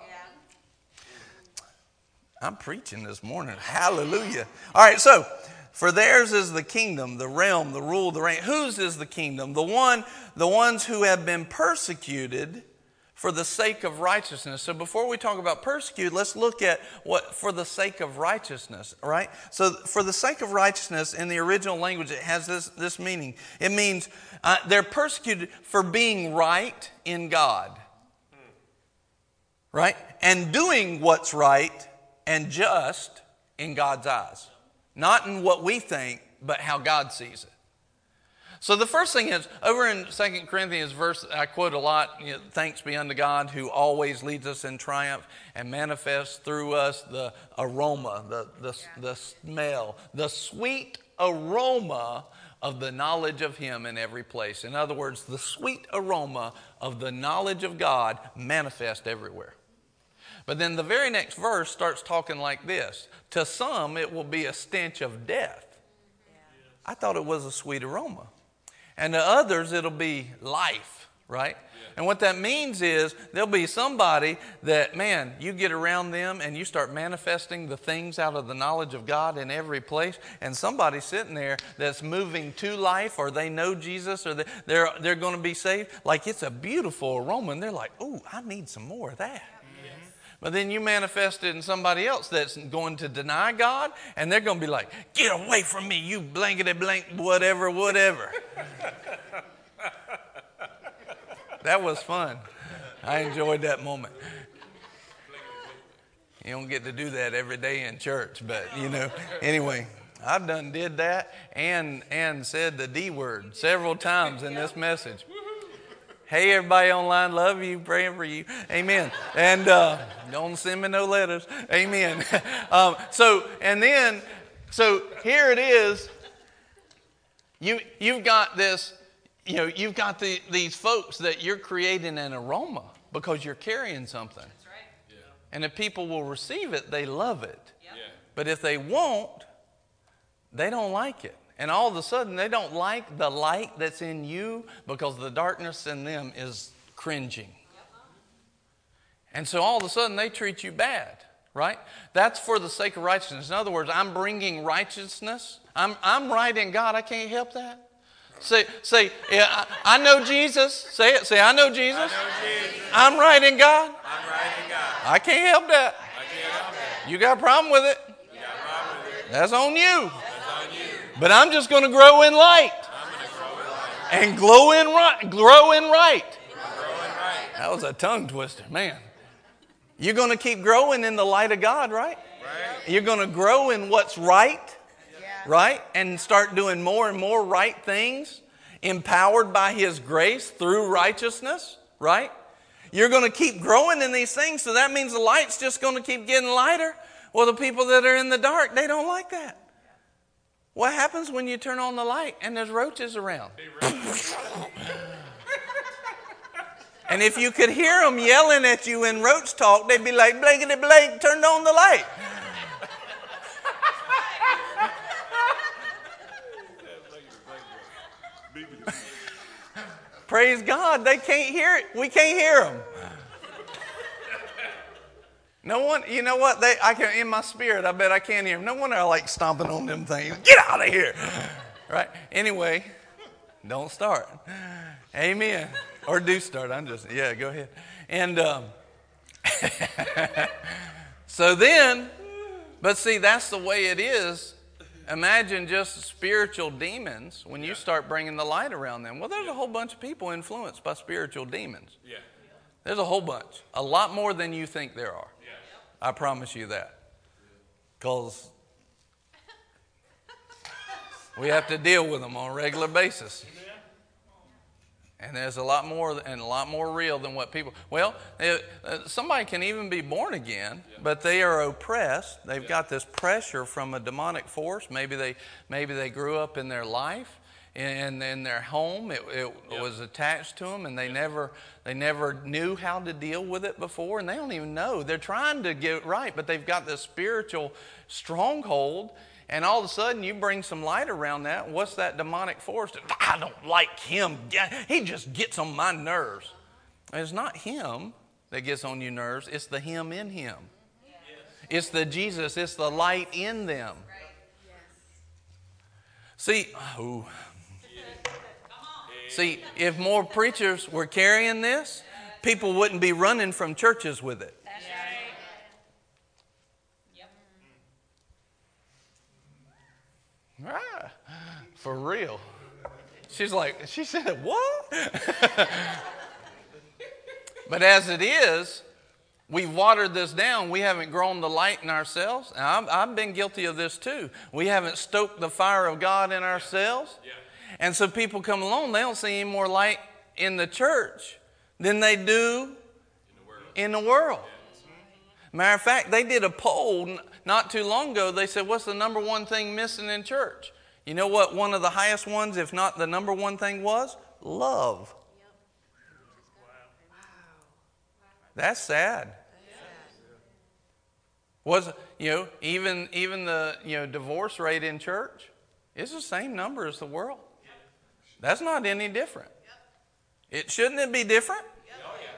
I'm preaching this morning. Hallelujah. All right, so for theirs is the kingdom, the realm, the rule, the reign. Whose is the kingdom? The one, the ones who have been persecuted for the sake of righteousness. So before we talk about persecuted, let's look at what for the sake of righteousness, right? So for the sake of righteousness in the original language, it has this, this meaning. It means uh, they're persecuted for being right in God, right? And doing what's right and just in God's eyes. Not in what we think, but how God sees it. So the first thing is over in Second Corinthians verse I quote a lot, you know, thanks be unto God who always leads us in triumph and manifests through us the aroma, the, the, the smell, the sweet aroma of the knowledge of him in every place. In other words, the sweet aroma of the knowledge of God manifest everywhere. But then the very next verse starts talking like this To some, it will be a stench of death. I thought it was a sweet aroma. And to others, it'll be life, right? Yeah. And what that means is there'll be somebody that, man, you get around them and you start manifesting the things out of the knowledge of God in every place. And somebody sitting there that's moving to life or they know Jesus or they're, they're going to be saved. Like it's a beautiful aroma. And they're like, oh, I need some more of that. But then you manifest it in somebody else that's going to deny God, and they're going to be like, Get away from me, you blankety blank, whatever, whatever. that was fun. I enjoyed that moment. You don't get to do that every day in church, but you know, anyway. I've done did that and and said the D word several times in this message. Hey, everybody online, love you, praying for you. Amen. And uh, don't send me no letters. Amen. um, so, and then, so here it is. You, you've got this, you know, you've got the, these folks that you're creating an aroma because you're carrying something. That's right. Yeah. And if people will receive it, they love it. Yep. Yeah. But if they won't, they don't like it. And all of a sudden, they don't like the light that's in you because the darkness in them is cringing. And so all of a sudden, they treat you bad, right? That's for the sake of righteousness. In other words, I'm bringing righteousness. I'm, I'm right in God. I can't help that. Say, say, yeah, I, I know Jesus. Say it. Say, I know Jesus. I know Jesus. I'm right in God. I'm right in God. I can't help that. I can't help that. You got a problem with it? You got a problem with it. That's on you. But I'm just going to grow in light. And glow in right, grow in right. That was a tongue twister, man. You're going to keep growing in the light of God, right? You're going to grow in what's right, right? And start doing more and more right things, empowered by His grace through righteousness, right? You're going to keep growing in these things, so that means the light's just going to keep getting lighter. Well, the people that are in the dark, they don't like that. What happens when you turn on the light and there's roaches around? and if you could hear them yelling at you in roach talk, they'd be like, blankety blank, turn on the light. Praise God, they can't hear it. We can't hear them. No one, you know what? They, I can in my spirit. I bet I can't hear them. No wonder I like stomping on them things. Get out of here, right? Anyway, don't start. Amen. Or do start. I'm just yeah. Go ahead. And um, so then, but see, that's the way it is. Imagine just spiritual demons when you start bringing the light around them. Well, there's a whole bunch of people influenced by spiritual demons. Yeah. There's a whole bunch, a lot more than you think there are. I promise you that. Because we have to deal with them on a regular basis. And there's a lot more and a lot more real than what people. Well, it, uh, somebody can even be born again, but they are oppressed. They've got this pressure from a demonic force. Maybe they maybe they grew up in their life in, in their home. It, it yep. was attached to them, and they yep. never they never knew how to deal with it before, and they don't even know. They're trying to get it right, but they've got this spiritual stronghold and all of a sudden, you bring some light around that. What's that demonic force? I don't like him. He just gets on my nerves. it's not him that gets on your nerves, it's the him in him. Yes. It's the Jesus, it's the light in them. Right. Yes. See, oh. See, if more preachers were carrying this, people wouldn't be running from churches with it. Ah, for real. She's like, she said, what? but as it is, we've watered this down. We haven't grown the light in ourselves. I've, I've, been guilty of this too. We haven't stoked the fire of God in ourselves. Yeah. And so people come along, they don't see any more light in the church than they do in the world. Matter of fact, they did a poll not too long ago. They said, What's the number one thing missing in church? You know what one of the highest ones, if not the number one thing, was? Love. That's sad. Was you know even even the you know divorce rate in church is the same number as the world. That's not any different. It shouldn't it be different?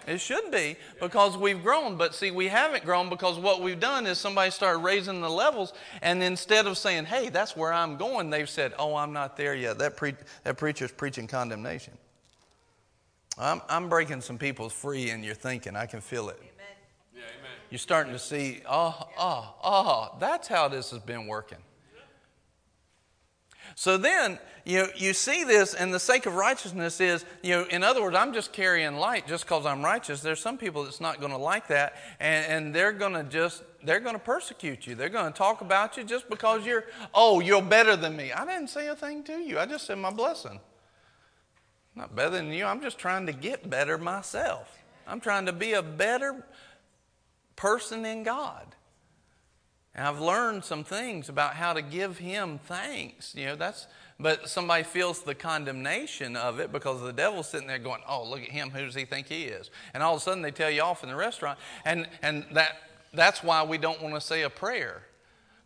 It should be because we've grown. But see, we haven't grown because what we've done is somebody started raising the levels, and instead of saying, hey, that's where I'm going, they've said, oh, I'm not there yet. That, pre- that preacher's preaching condemnation. I'm, I'm breaking some people's free in your thinking. I can feel it. Amen. Yeah, amen. You're starting to see, oh, oh, oh, that's how this has been working. So then, you know, you see this, and the sake of righteousness is, you know, in other words, I'm just carrying light just because I'm righteous. There's some people that's not going to like that, and, and they're going to just, they're going to persecute you. They're going to talk about you just because you're, oh, you're better than me. I didn't say a thing to you. I just said my blessing. I'm not better than you. I'm just trying to get better myself. I'm trying to be a better person in God. And I've learned some things about how to give him thanks. You know, that's but somebody feels the condemnation of it because the devil's sitting there going, Oh, look at him, who does he think he is? And all of a sudden they tell you off in the restaurant. And and that that's why we don't want to say a prayer.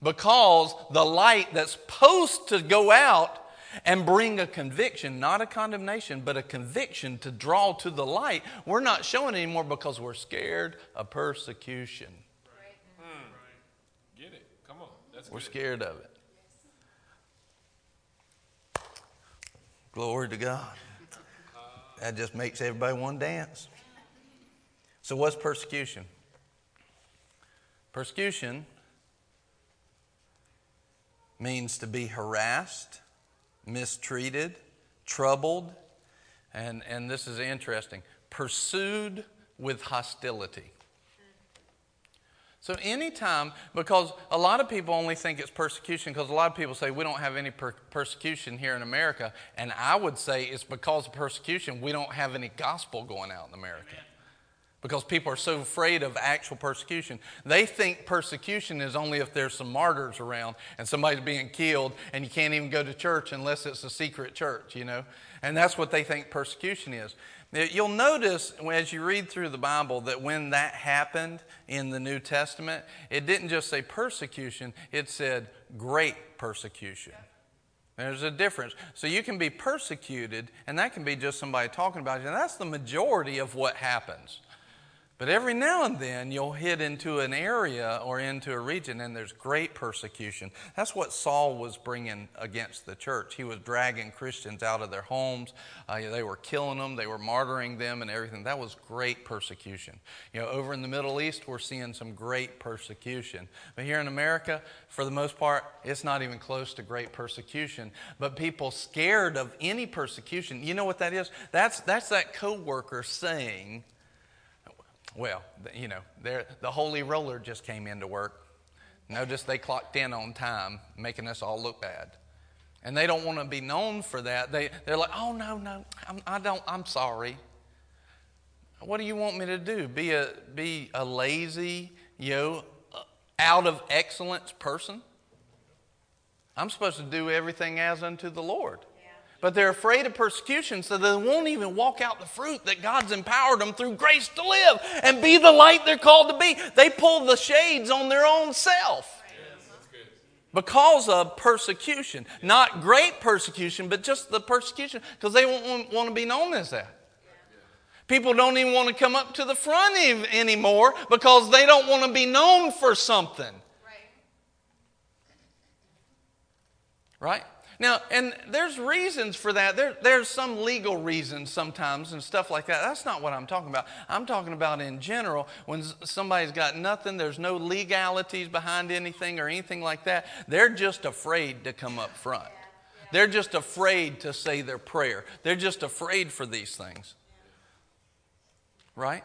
Because the light that's supposed to go out and bring a conviction, not a condemnation, but a conviction to draw to the light, we're not showing anymore because we're scared of persecution. We're scared of it. Glory to God. That just makes everybody want to dance. So, what's persecution? Persecution means to be harassed, mistreated, troubled, and, and this is interesting pursued with hostility. So, anytime, because a lot of people only think it's persecution, because a lot of people say we don't have any per- persecution here in America. And I would say it's because of persecution we don't have any gospel going out in America. Amen. Because people are so afraid of actual persecution. They think persecution is only if there's some martyrs around and somebody's being killed and you can't even go to church unless it's a secret church, you know? And that's what they think persecution is. You'll notice as you read through the Bible that when that happened in the New Testament, it didn't just say persecution, it said great persecution. There's a difference. So you can be persecuted, and that can be just somebody talking about you. And that's the majority of what happens. But every now and then you'll hit into an area or into a region and there's great persecution. That's what Saul was bringing against the church. He was dragging Christians out of their homes. Uh, they were killing them, they were martyring them and everything. That was great persecution. You know, over in the Middle East, we're seeing some great persecution. But here in America, for the most part, it's not even close to great persecution. But people scared of any persecution, you know what that is? That's, that's that coworker saying, Well, you know, the holy roller just came into work. Notice they clocked in on time, making us all look bad. And they don't want to be known for that. They, they're like, oh, no, no, I'm, I don't, I'm sorry. What do you want me to do? Be a, be a lazy, you know, uh, out of excellence person? I'm supposed to do everything as unto the Lord. But they're afraid of persecution, so they won't even walk out the fruit that God's empowered them through grace to live and be the light they're called to be. They pull the shades on their own self because of persecution. Not great persecution, but just the persecution because they won't want to be known as that. People don't even want to come up to the front anymore because they don't want to be known for something. Right? Now, and there's reasons for that. There, there's some legal reasons sometimes and stuff like that. That's not what I'm talking about. I'm talking about in general when somebody's got nothing, there's no legalities behind anything or anything like that. They're just afraid to come up front. They're just afraid to say their prayer. They're just afraid for these things. Right?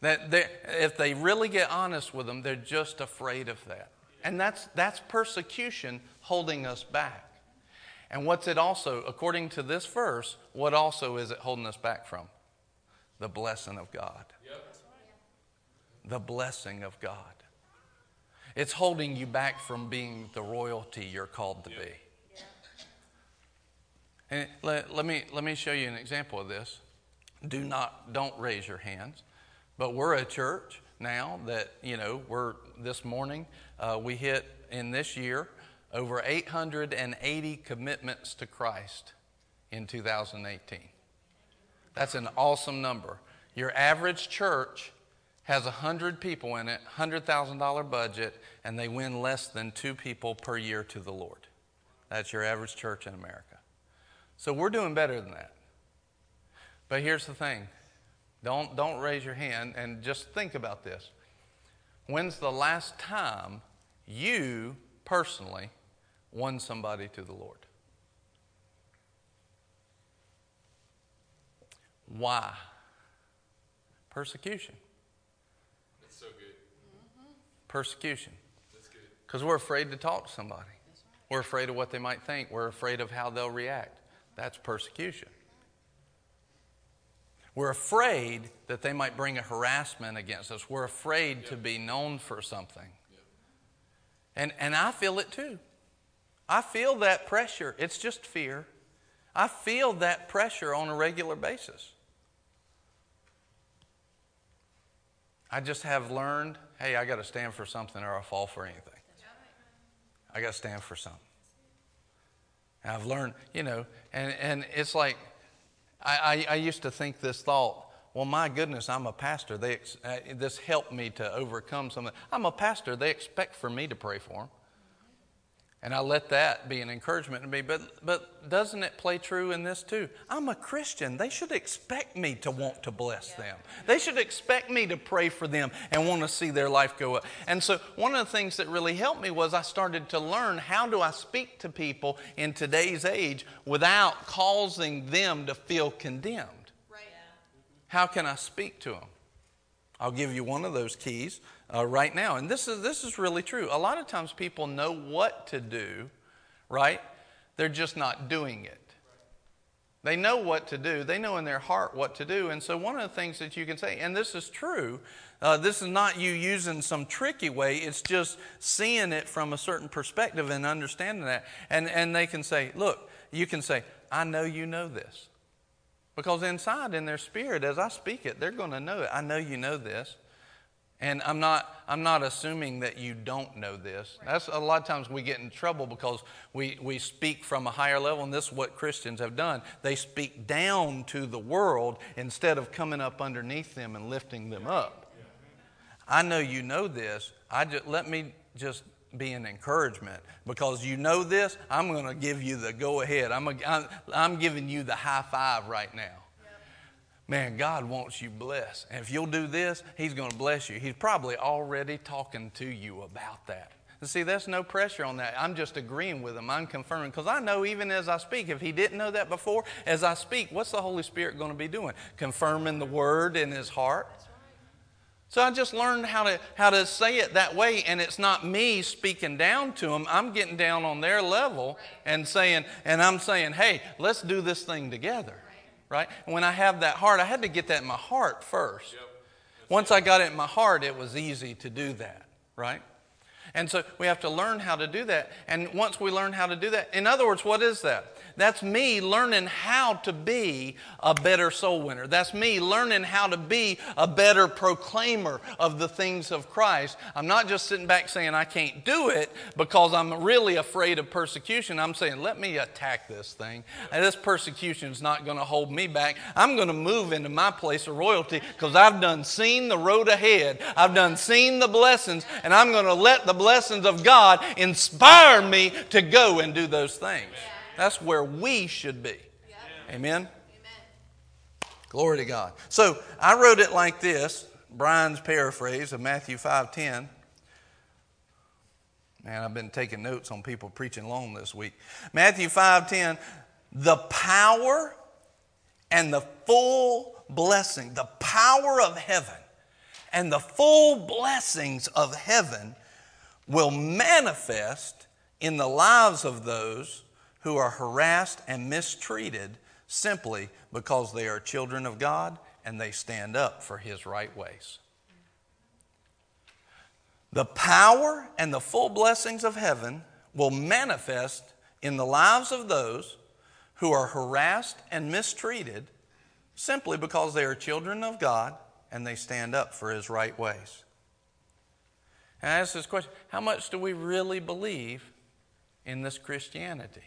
That if they really get honest with them, they're just afraid of that. And that's, that's persecution holding us back. And what's it also, according to this verse, what also is it holding us back from? The blessing of God. The blessing of God. It's holding you back from being the royalty you're called to be. And let, let, me, let me show you an example of this. Do not, don't raise your hands. But we're a church now that, you know, we're this morning, uh, we hit in this year over 880 commitments to Christ in 2018. That's an awesome number. Your average church has 100 people in it, $100,000 budget, and they win less than two people per year to the Lord. That's your average church in America. So we're doing better than that. But here's the thing don't, don't raise your hand and just think about this. When's the last time you personally won somebody to the Lord? Why? Persecution. That's so good. Persecution. That's good. Because we're afraid to talk to somebody. We're afraid of what they might think. We're afraid of how they'll react. That's persecution. We're afraid that they might bring a harassment against us. We're afraid yep. to be known for something. Yep. And, and I feel it too. I feel that pressure. It's just fear. I feel that pressure on a regular basis. I just have learned hey, I got to stand for something or I'll fall for anything. I got to stand for something. And I've learned, you know, and, and it's like I, I, I used to think this thought well, my goodness, I'm a pastor. They, uh, this helped me to overcome something. I'm a pastor. They expect for me to pray for them. And I let that be an encouragement to me. But, but doesn't it play true in this too? I'm a Christian. They should expect me to want to bless them. They should expect me to pray for them and want to see their life go up. And so, one of the things that really helped me was I started to learn how do I speak to people in today's age without causing them to feel condemned? Right. How can I speak to them? I'll give you one of those keys uh, right now. And this is, this is really true. A lot of times people know what to do, right? They're just not doing it. They know what to do. They know in their heart what to do. And so, one of the things that you can say, and this is true, uh, this is not you using some tricky way, it's just seeing it from a certain perspective and understanding that. And, and they can say, Look, you can say, I know you know this. Because inside in their spirit, as I speak it, they're going to know it. I know you know this. And I'm not, I'm not assuming that you don't know this. That's a lot of times we get in trouble because we, we speak from a higher level, and this is what Christians have done. They speak down to the world instead of coming up underneath them and lifting them up. I know you know this. I just, let me just be an encouragement because you know this. I'm going to give you the go ahead. I'm, a, I'm, I'm giving you the high five right now. Man, God wants you blessed. And if you'll do this, He's going to bless you. He's probably already talking to you about that. And see, there's no pressure on that. I'm just agreeing with him. I'm confirming. Because I know even as I speak, if he didn't know that before, as I speak, what's the Holy Spirit going to be doing? Confirming the word in his heart. So I just learned how to, how to say it that way, and it's not me speaking down to them. I'm getting down on their level and saying, and I'm saying, hey, let's do this thing together. Right? And when I have that heart, I had to get that in my heart first. Yep. Once I got it in my heart, it was easy to do that, right? And so we have to learn how to do that. And once we learn how to do that, in other words, what is that? That's me learning how to be a better soul winner. That's me learning how to be a better proclaimer of the things of Christ. I'm not just sitting back saying I can't do it because I'm really afraid of persecution. I'm saying, let me attack this thing. And this persecution is not going to hold me back. I'm going to move into my place of royalty because I've done seen the road ahead. I've done seen the blessings, and I'm going to let the blessings of God inspire me to go and do those things. That's where we should be. Amen? Amen? Glory to God. So I wrote it like this Brian's paraphrase of Matthew 5.10. Man, I've been taking notes on people preaching long this week. Matthew 5.10, the power and the full blessing, the power of heaven and the full blessings of heaven will manifest in the lives of those who are harassed and mistreated simply because they are children of God and they stand up for His right ways. The power and the full blessings of heaven will manifest in the lives of those who are harassed and mistreated simply because they are children of God and they stand up for His right ways. And I ask this question how much do we really believe in this Christianity?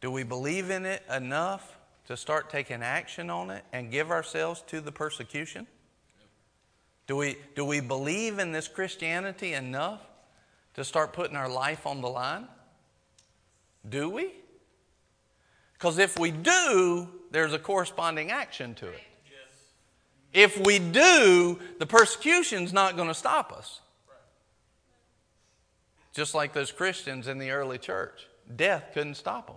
Do we believe in it enough to start taking action on it and give ourselves to the persecution? Do we, do we believe in this Christianity enough to start putting our life on the line? Do we? Because if we do, there's a corresponding action to it. If we do, the persecution's not going to stop us. Just like those Christians in the early church, death couldn't stop them.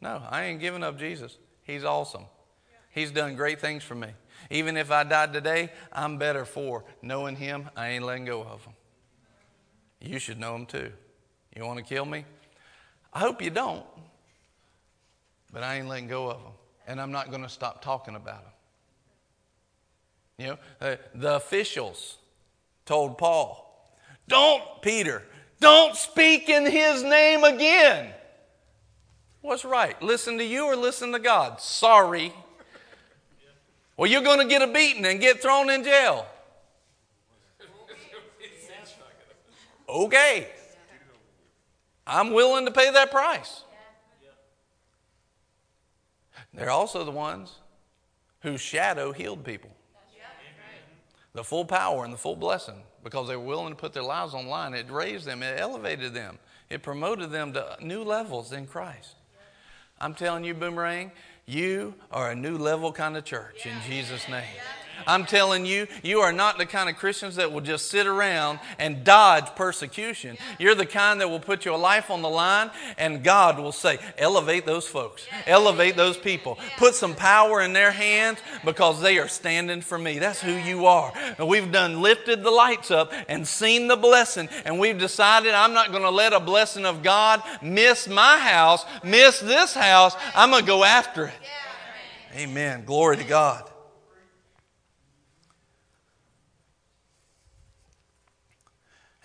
No, I ain't giving up Jesus. He's awesome. He's done great things for me. Even if I died today, I'm better for knowing Him. I ain't letting go of Him. You should know Him too. You want to kill me? I hope you don't, but I ain't letting go of Him. And I'm not going to stop talking about Him. You know, uh, the officials told Paul, Don't, Peter, don't speak in His name again. What's right? Listen to you or listen to God? Sorry. Well, you're going to get a beating and get thrown in jail. Okay. I'm willing to pay that price. They're also the ones whose shadow healed people. The full power and the full blessing because they were willing to put their lives on line. It raised them, it elevated them, it promoted them to new levels in Christ. I'm telling you, Boomerang, you are a new level kind of church in Jesus' name. I'm telling you, you are not the kind of Christians that will just sit around and dodge persecution. You're the kind that will put your life on the line, and God will say, Elevate those folks, elevate those people, put some power in their hands because they are standing for me. That's who you are. And we've done lifted the lights up and seen the blessing, and we've decided I'm not going to let a blessing of God miss my house, miss this house. I'm going to go after it. Amen. Glory to God.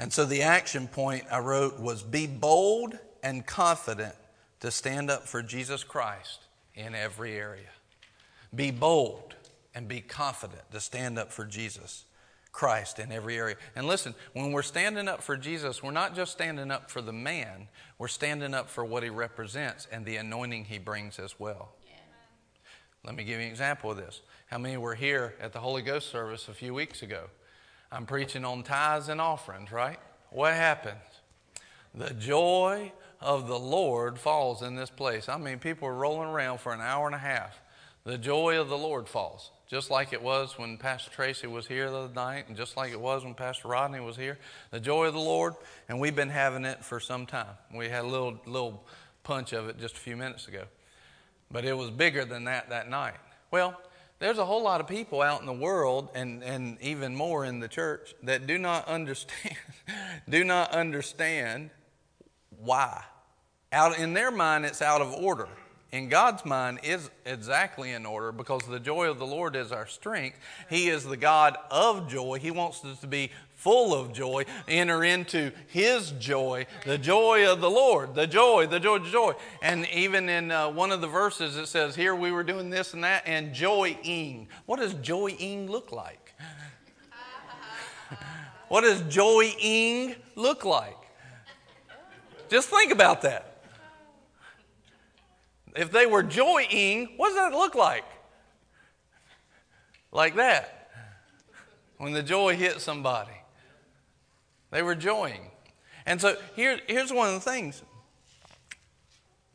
And so the action point I wrote was be bold and confident to stand up for Jesus Christ in every area. Be bold and be confident to stand up for Jesus Christ in every area. And listen, when we're standing up for Jesus, we're not just standing up for the man, we're standing up for what he represents and the anointing he brings as well. Yeah. Let me give you an example of this. How many were here at the Holy Ghost service a few weeks ago? I'm preaching on tithes and offerings, right? What happens? The joy of the Lord falls in this place. I mean, people are rolling around for an hour and a half. the joy of the Lord falls. Just like it was when Pastor Tracy was here the other night, and just like it was when Pastor Rodney was here. The joy of the Lord, and we've been having it for some time. We had a little, little punch of it just a few minutes ago. But it was bigger than that that night. Well, there's a whole lot of people out in the world and, and even more in the church that do not understand do not understand why. Out in their mind it's out of order in God's mind is exactly in order because the joy of the Lord is our strength. He is the God of joy. He wants us to be full of joy, enter into His joy, the joy of the Lord, the joy, the joy, the joy. And even in uh, one of the verses, it says, Here we were doing this and that, and joying. What does joying look like? what does joying look like? Just think about that. If they were joying, what does that look like? Like that. When the joy hits somebody, they were joying. And so here, here's one of the things.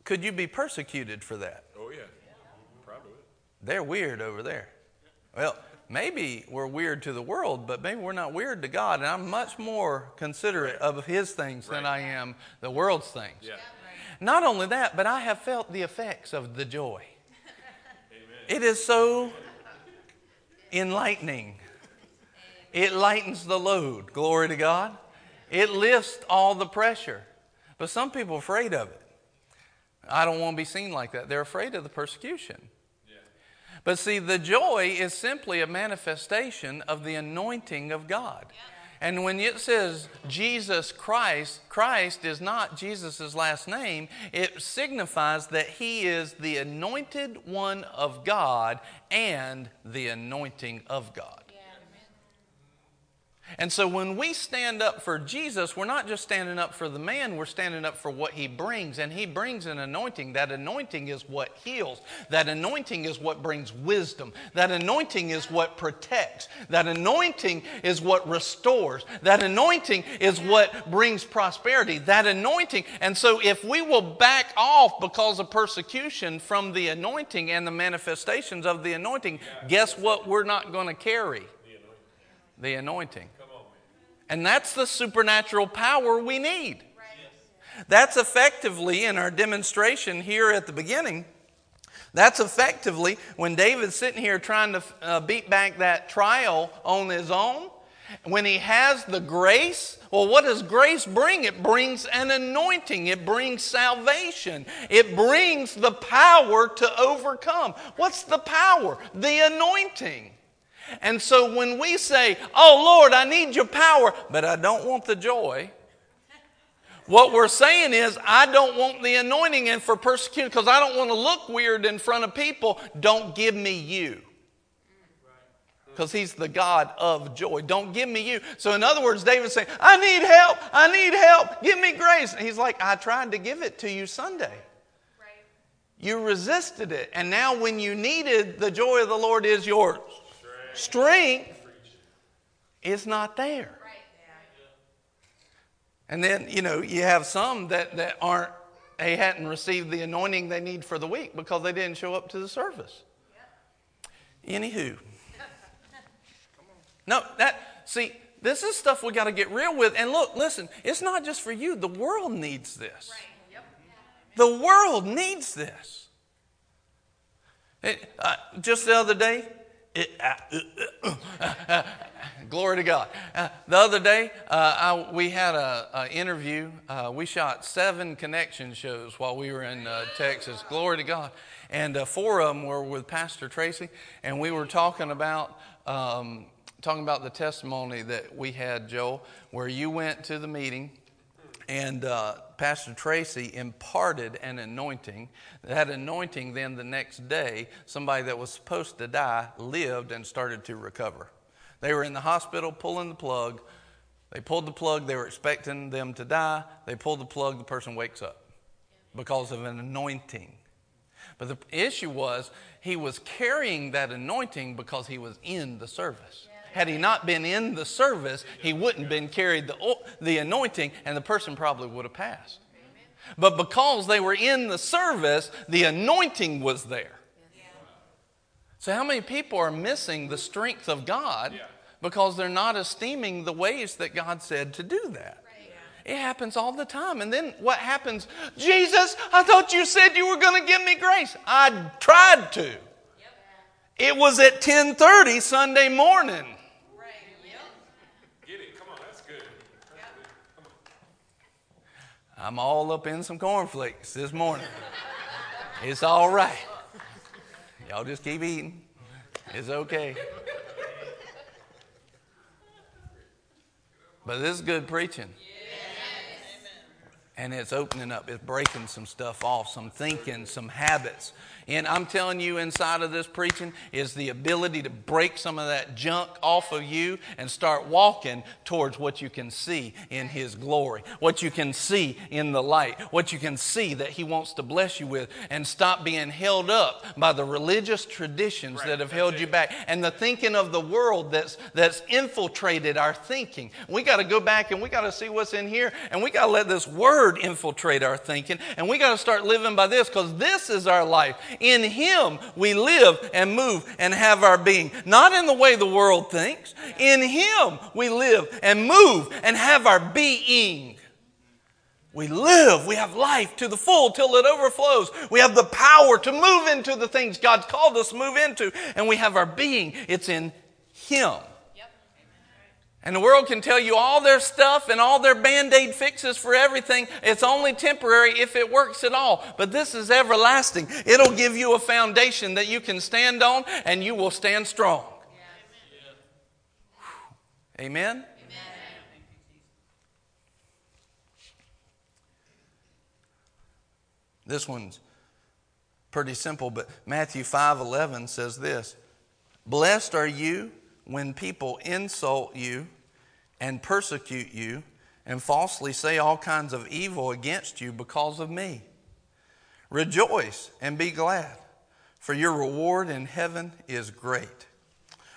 Could you be persecuted for that? Oh, yeah. Probably. They're weird over there. Well, maybe we're weird to the world, but maybe we're not weird to God. And I'm much more considerate right. of His things right. than I am the world's things. Yeah. Not only that, but I have felt the effects of the joy. It is so enlightening. It lightens the load. Glory to God. It lifts all the pressure. But some people are afraid of it. I don't want to be seen like that. They're afraid of the persecution. But see, the joy is simply a manifestation of the anointing of God. Yeah. And when it says Jesus Christ, Christ is not Jesus' last name. It signifies that he is the anointed one of God and the anointing of God. And so when we stand up for Jesus, we're not just standing up for the man, we're standing up for what he brings. And he brings an anointing. That anointing is what heals. That anointing is what brings wisdom. That anointing is what protects. That anointing is what restores. That anointing is what brings prosperity. That anointing. And so if we will back off because of persecution from the anointing and the manifestations of the anointing, guess what we're not going to carry? The anointing. And that's the supernatural power we need. That's effectively in our demonstration here at the beginning. That's effectively when David's sitting here trying to uh, beat back that trial on his own. When he has the grace, well, what does grace bring? It brings an anointing, it brings salvation, it brings the power to overcome. What's the power? The anointing. And so when we say, Oh Lord, I need your power, but I don't want the joy, what we're saying is, I don't want the anointing and for persecution because I don't want to look weird in front of people. Don't give me you. Because he's the God of joy. Don't give me you. So, in other words, David's saying, I need help. I need help. Give me grace. And he's like, I tried to give it to you Sunday. You resisted it. And now, when you needed, the joy of the Lord is yours strength is not there. And then, you know, you have some that, that aren't, they hadn't received the anointing they need for the week because they didn't show up to the service. Anywho. No, that, see, this is stuff we got to get real with. And look, listen, it's not just for you, the world needs this. The world needs this. It, uh, just the other day, it, uh, uh, uh, glory to God. Uh, the other day, uh, I, we had an interview. Uh, we shot seven connection shows while we were in Texas. Glory to God. And four of them were with Pastor Tracy, and we were talking about. Um, talking about the testimony that we had, Joel, where you went to the meeting and uh, Pastor Tracy imparted an anointing. That anointing, then the next day, somebody that was supposed to die lived and started to recover. They were in the hospital pulling the plug. They pulled the plug, they were expecting them to die. They pulled the plug, the person wakes up because of an anointing. But the issue was he was carrying that anointing because he was in the service. Had he not been in the service, he wouldn't have been carried the, the anointing, and the person probably would have passed. But because they were in the service, the anointing was there. So, how many people are missing the strength of God because they're not esteeming the ways that God said to do that? It happens all the time. And then what happens? Jesus, I thought you said you were going to give me grace. I tried to. It was at 10:30 Sunday morning. Get it. Come on, that's good. I'm all up in some cornflakes this morning. it's all right. Y'all just keep eating. It's okay. But this is good preaching. And it's opening up, it's breaking some stuff off, some thinking, some habits. And I'm telling you, inside of this preaching is the ability to break some of that junk off of you and start walking towards what you can see in His glory, what you can see in the light, what you can see that He wants to bless you with, and stop being held up by the religious traditions that have held you back and the thinking of the world that's, that's infiltrated our thinking. We got to go back and we got to see what's in here, and we got to let this Word infiltrate our thinking, and we got to start living by this because this is our life. In Him we live and move and have our being. Not in the way the world thinks. In Him we live and move and have our being. We live, we have life to the full till it overflows. We have the power to move into the things God's called us to move into, and we have our being. It's in Him. And the world can tell you all their stuff and all their band aid fixes for everything. It's only temporary if it works at all. But this is everlasting. It'll give you a foundation that you can stand on and you will stand strong. Amen? Amen? This one's pretty simple, but Matthew 5 11 says this Blessed are you when people insult you and persecute you and falsely say all kinds of evil against you because of me. Rejoice and be glad, for your reward in heaven is great.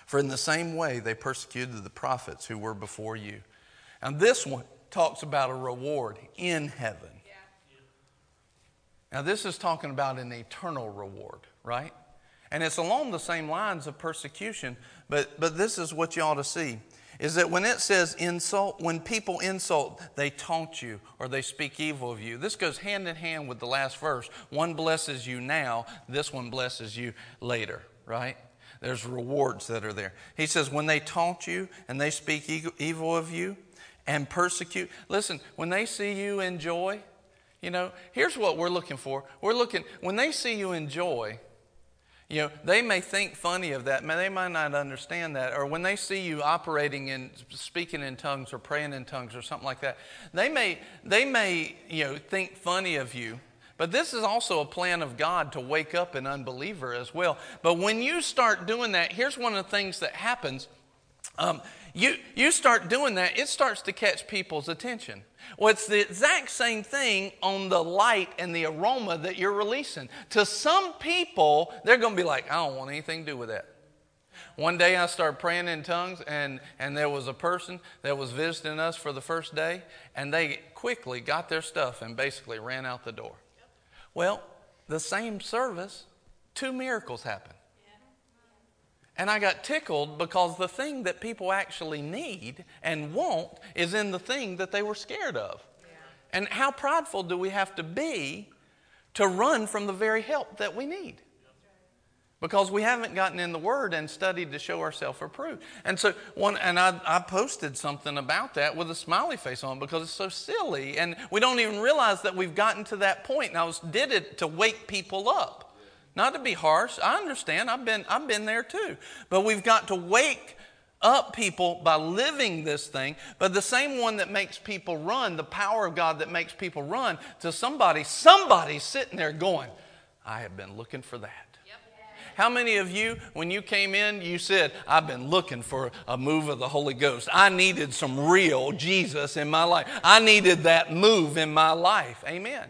For in the same way they persecuted the prophets who were before you. And this one talks about a reward in heaven. Now, this is talking about an eternal reward, right? And it's along the same lines of persecution, but, but this is what you ought to see is that when it says insult, when people insult, they taunt you or they speak evil of you. This goes hand in hand with the last verse. One blesses you now, this one blesses you later, right? There's rewards that are there. He says, when they taunt you and they speak evil of you and persecute, listen, when they see you enjoy, you know, here's what we're looking for. We're looking, when they see you enjoy, you know, they may think funny of that. They might not understand that. Or when they see you operating in speaking in tongues or praying in tongues or something like that, they may, they may you know, think funny of you. But this is also a plan of God to wake up an unbeliever as well. But when you start doing that, here's one of the things that happens. Um, you, you start doing that, it starts to catch people's attention. Well, it's the exact same thing on the light and the aroma that you're releasing. To some people, they're going to be like, I don't want anything to do with that. One day I started praying in tongues, and, and there was a person that was visiting us for the first day, and they quickly got their stuff and basically ran out the door. Well, the same service, two miracles happened. And I got tickled because the thing that people actually need and want is in the thing that they were scared of. Yeah. And how prideful do we have to be to run from the very help that we need? Because we haven't gotten in the Word and studied to show ourselves approved. And so, one, and I, I posted something about that with a smiley face on because it's so silly. And we don't even realize that we've gotten to that point. And I was, did it to wake people up. Not to be harsh. I understand. I've been, I've been there too. But we've got to wake up people by living this thing. But the same one that makes people run, the power of God that makes people run, to somebody, somebody's sitting there going, I have been looking for that. How many of you, when you came in, you said, I've been looking for a move of the Holy Ghost? I needed some real Jesus in my life. I needed that move in my life. Amen.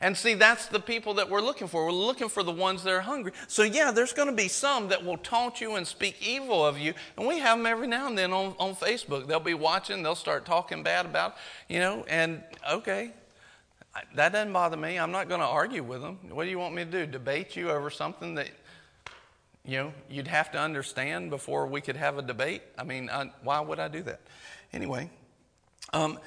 And see, that's the people that we're looking for. We're looking for the ones that are hungry. So, yeah, there's going to be some that will taunt you and speak evil of you. And we have them every now and then on, on Facebook. They'll be watching, they'll start talking bad about, you know, and okay, that doesn't bother me. I'm not going to argue with them. What do you want me to do? Debate you over something that you know, you'd have to understand before we could have a debate. I mean, I, why would I do that? Anyway, um,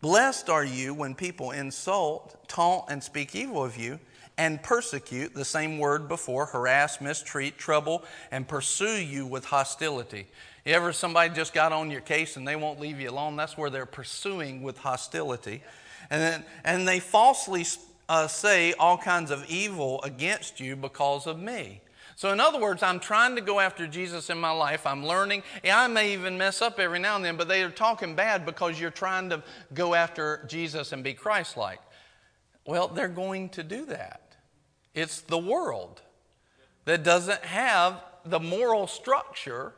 blessed are you when people insult, taunt, and speak evil of you and persecute, the same word before, harass, mistreat, trouble, and pursue you with hostility. You ever somebody just got on your case and they won't leave you alone? That's where they're pursuing with hostility. And, then, and they falsely uh, say all kinds of evil against you because of me. So, in other words, I'm trying to go after Jesus in my life. I'm learning. I may even mess up every now and then, but they are talking bad because you're trying to go after Jesus and be Christ like. Well, they're going to do that. It's the world that doesn't have the moral structure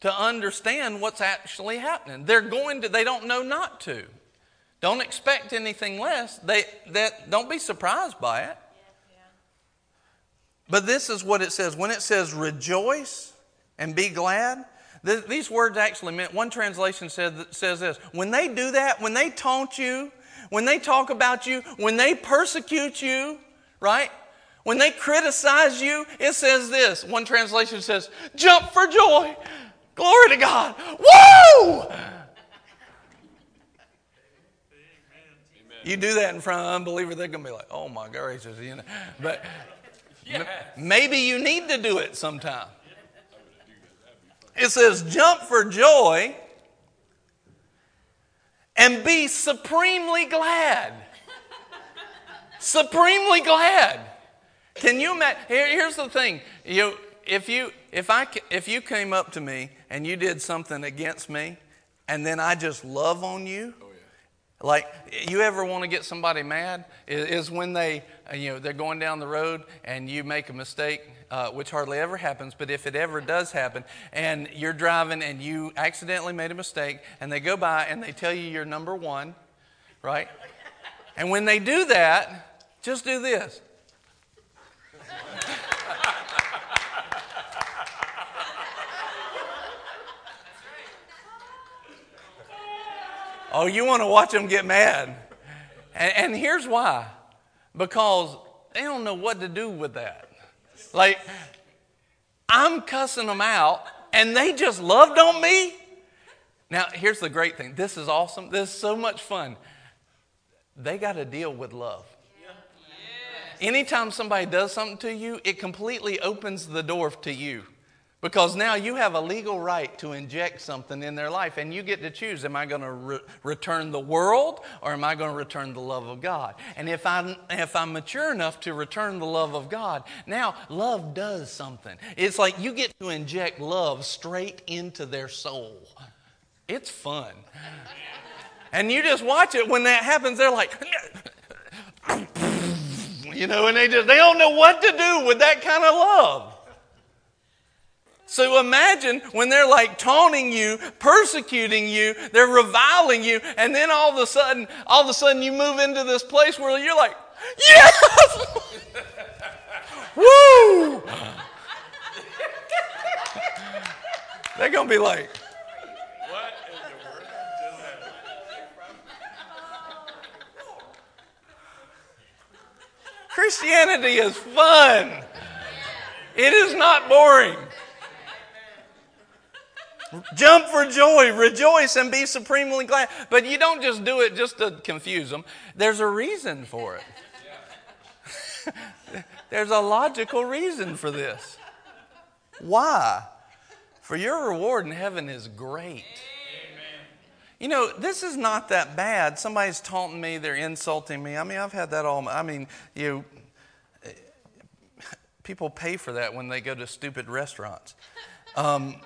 to understand what's actually happening. They're going to, they don't know not to. Don't expect anything less. They, that, don't be surprised by it. But this is what it says. When it says rejoice and be glad, th- these words actually meant, one translation said, says this when they do that, when they taunt you, when they talk about you, when they persecute you, right? When they criticize you, it says this. One translation says, jump for joy. Glory to God. Woo! You do that in front of an unbeliever, they're going to be like, oh my gracious. You know? But yes. maybe you need to do it sometime. It says, jump for joy and be supremely glad. supremely glad. Can you imagine? Here, here's the thing. You, if, you, if, I, if you came up to me and you did something against me, and then I just love on you, oh, like, you ever want to get somebody mad? Is when they, you know, they're going down the road and you make a mistake, uh, which hardly ever happens, but if it ever does happen, and you're driving and you accidentally made a mistake, and they go by and they tell you you're number one, right? And when they do that, just do this. Oh, you want to watch them get mad. And, and here's why because they don't know what to do with that. Like, I'm cussing them out, and they just loved on me. Now, here's the great thing this is awesome. This is so much fun. They got to deal with love. Anytime somebody does something to you, it completely opens the door to you. Because now you have a legal right to inject something in their life, and you get to choose am I going to re- return the world or am I going to return the love of God? And if I'm, if I'm mature enough to return the love of God, now love does something. It's like you get to inject love straight into their soul. It's fun. And you just watch it when that happens, they're like, you know, and they just, they don't know what to do with that kind of love. So imagine when they're like taunting you, persecuting you, they're reviling you, and then all of a sudden, all of a sudden you move into this place where you're like, yes! Woo! they're going to be like, what in the world happened? Christianity is fun. It is not boring. Jump for joy, rejoice, and be supremely glad. But you don't just do it just to confuse them, there's a reason for it. there's a logical reason for this. Why? For your reward in heaven is great. You know, this is not that bad. Somebody's taunting me, they're insulting me. I mean, I've had that all. I mean, you people pay for that when they go to stupid restaurants. Um,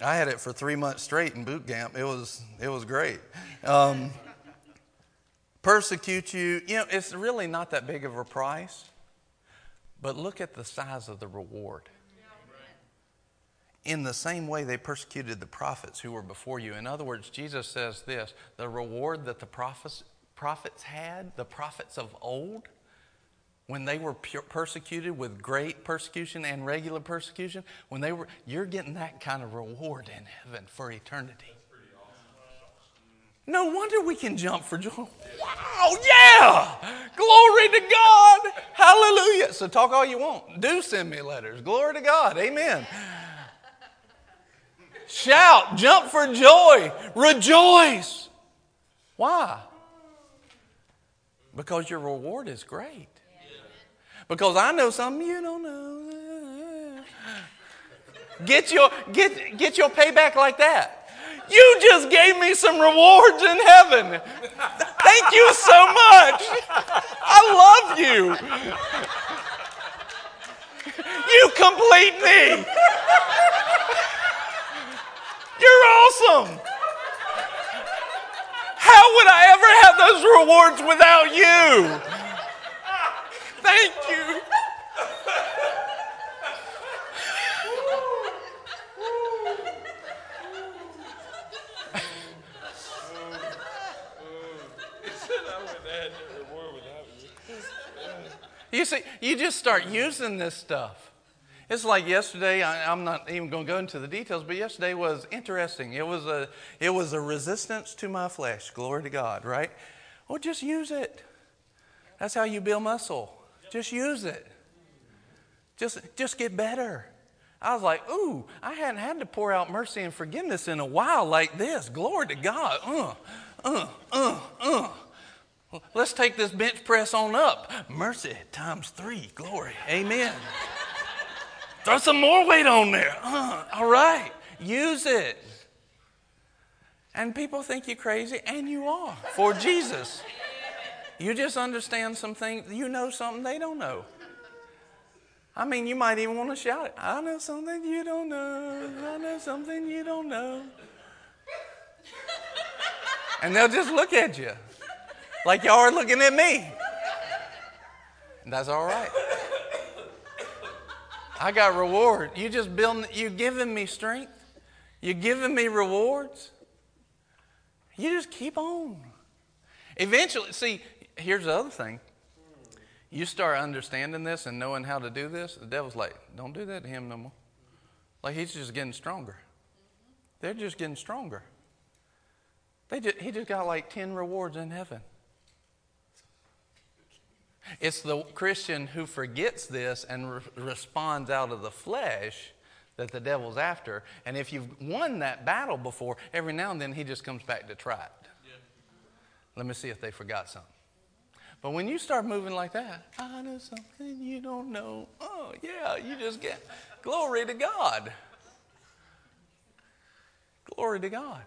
I had it for three months straight in boot camp. It was, it was great. Um, persecute you. You know, it's really not that big of a price, but look at the size of the reward. In the same way they persecuted the prophets who were before you. In other words, Jesus says this the reward that the prophets, prophets had, the prophets of old, when they were persecuted with great persecution and regular persecution, when they were, you're getting that kind of reward in heaven for eternity. No wonder we can jump for joy. Wow, yeah! Glory to God! Hallelujah! Hallelujah. So talk all you want. Do send me letters. Glory to God. Amen. Shout, jump for joy, rejoice. Why? Because your reward is great. Because I know something you don't know. Get your, get, get your payback like that. You just gave me some rewards in heaven. Thank you so much. I love you. You complete me. You're awesome. How would I ever have those rewards without you? Thank you. You see, you just start using this stuff. It's like yesterday, I, am not even going to go into the details, but yesterday was interesting. It was, a, it was a resistance to my flesh. Glory to God, right? Well, just use it. That's how you build muscle. Just use it. Just, just get better. I was like, ooh, I hadn't had to pour out mercy and forgiveness in a while like this. Glory to God. Uh, uh, uh, uh. Let's take this bench press on up. Mercy times three. Glory. Amen. Throw some more weight on there. Uh, all right. Use it. And people think you're crazy, and you are for Jesus. You just understand some things. You know something they don't know. I mean, you might even want to shout it. I know something you don't know. I know something you don't know. And they'll just look at you like y'all are looking at me. And that's all right. I got reward. You just building, you're giving me strength. You're giving me rewards. You just keep on. Eventually, see, here's the other thing. You start understanding this and knowing how to do this, the devil's like, don't do that to him no more. Like he's just getting stronger. They're just getting stronger. They just, he just got like 10 rewards in heaven. It's the Christian who forgets this and re- responds out of the flesh that the devil's after. And if you've won that battle before, every now and then he just comes back to try it. Yeah. Let me see if they forgot something. But when you start moving like that, I know something you don't know. Oh, yeah, you just get glory to God. Glory to God.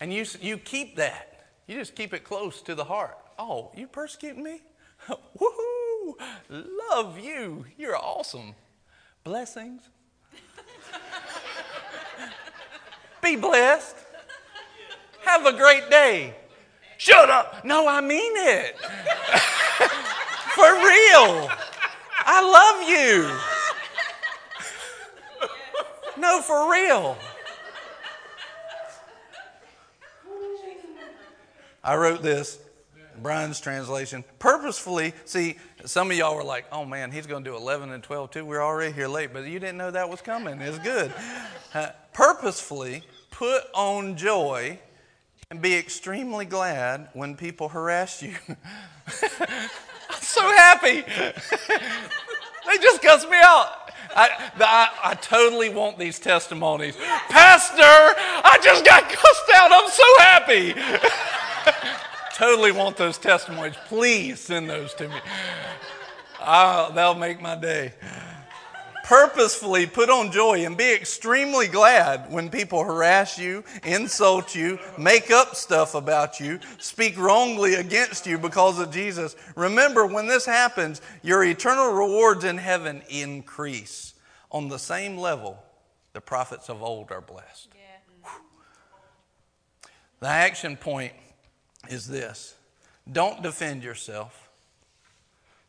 And you, you keep that. You just keep it close to the heart. Oh, you persecuting me? Woohoo! Love you. You're awesome. Blessings. Be blessed. Have a great day. Shut up. No, I mean it. For real. I love you. No, for real. I wrote this Brian's translation. Purposefully, see, some of y'all were like, oh man, he's going to do 11 and 12 too. We're already here late, but you didn't know that was coming. It's good. Uh, purposefully put on joy and be extremely glad when people harass you. I'm so happy. they just cuss me out. I, I, I, totally want these testimonies. Pastor, I just got cussed out. I'm so happy totally want those testimonies. Please send those to me. Oh, that'll make my day. Purposefully put on joy and be extremely glad when people harass you, insult you, make up stuff about you, speak wrongly against you because of Jesus. Remember, when this happens, your eternal rewards in heaven increase. On the same level, the prophets of old are blessed. Yeah. The action point is this don't defend yourself.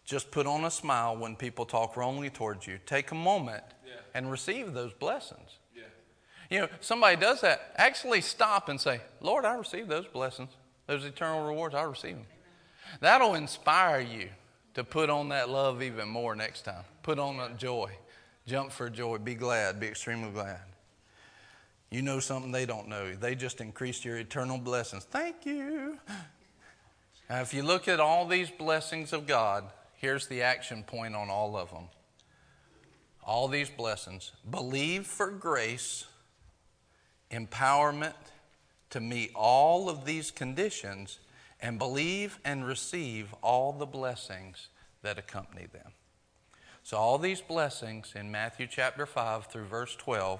Just put on a smile when people talk wrongly towards you. Take a moment yeah. and receive those blessings. Yeah. You know, somebody does that, actually stop and say, Lord, I receive those blessings, those eternal rewards, I receive them. That'll inspire you to put on that love even more next time. Put on that joy. Jump for joy. Be glad. Be extremely glad. You know something they don't know. They just increased your eternal blessings. Thank you. Now, if you look at all these blessings of God, Here's the action point on all of them. All these blessings. Believe for grace, empowerment to meet all of these conditions, and believe and receive all the blessings that accompany them. So, all these blessings in Matthew chapter 5 through verse 12,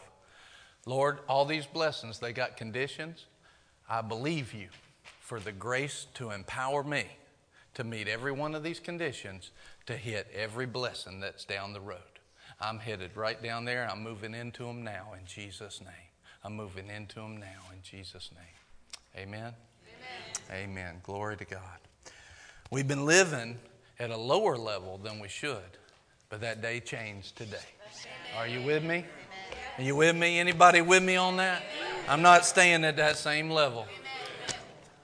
Lord, all these blessings, they got conditions. I believe you for the grace to empower me to meet every one of these conditions to hit every blessing that's down the road. I'm headed right down there. I'm moving into them now in Jesus' name. I'm moving into them now in Jesus' name. Amen? Amen. Amen. Glory to God. We've been living at a lower level than we should, but that day changed today. Are you with me? Are you with me? Anybody with me on that? I'm not staying at that same level.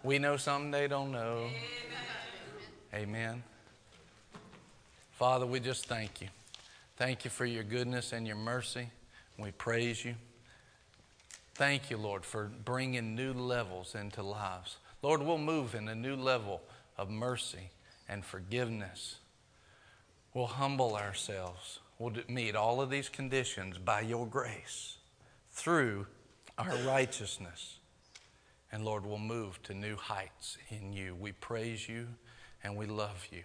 We know something they don't know. Amen. Father, we just thank you. Thank you for your goodness and your mercy. We praise you. Thank you, Lord, for bringing new levels into lives. Lord, we'll move in a new level of mercy and forgiveness. We'll humble ourselves. We'll meet all of these conditions by your grace through our righteousness. And Lord, we'll move to new heights in you. We praise you and we love you.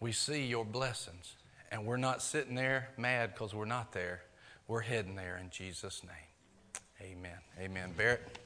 We see your blessings, and we're not sitting there mad because we're not there. We're heading there in Jesus' name. Amen. Amen. Barrett.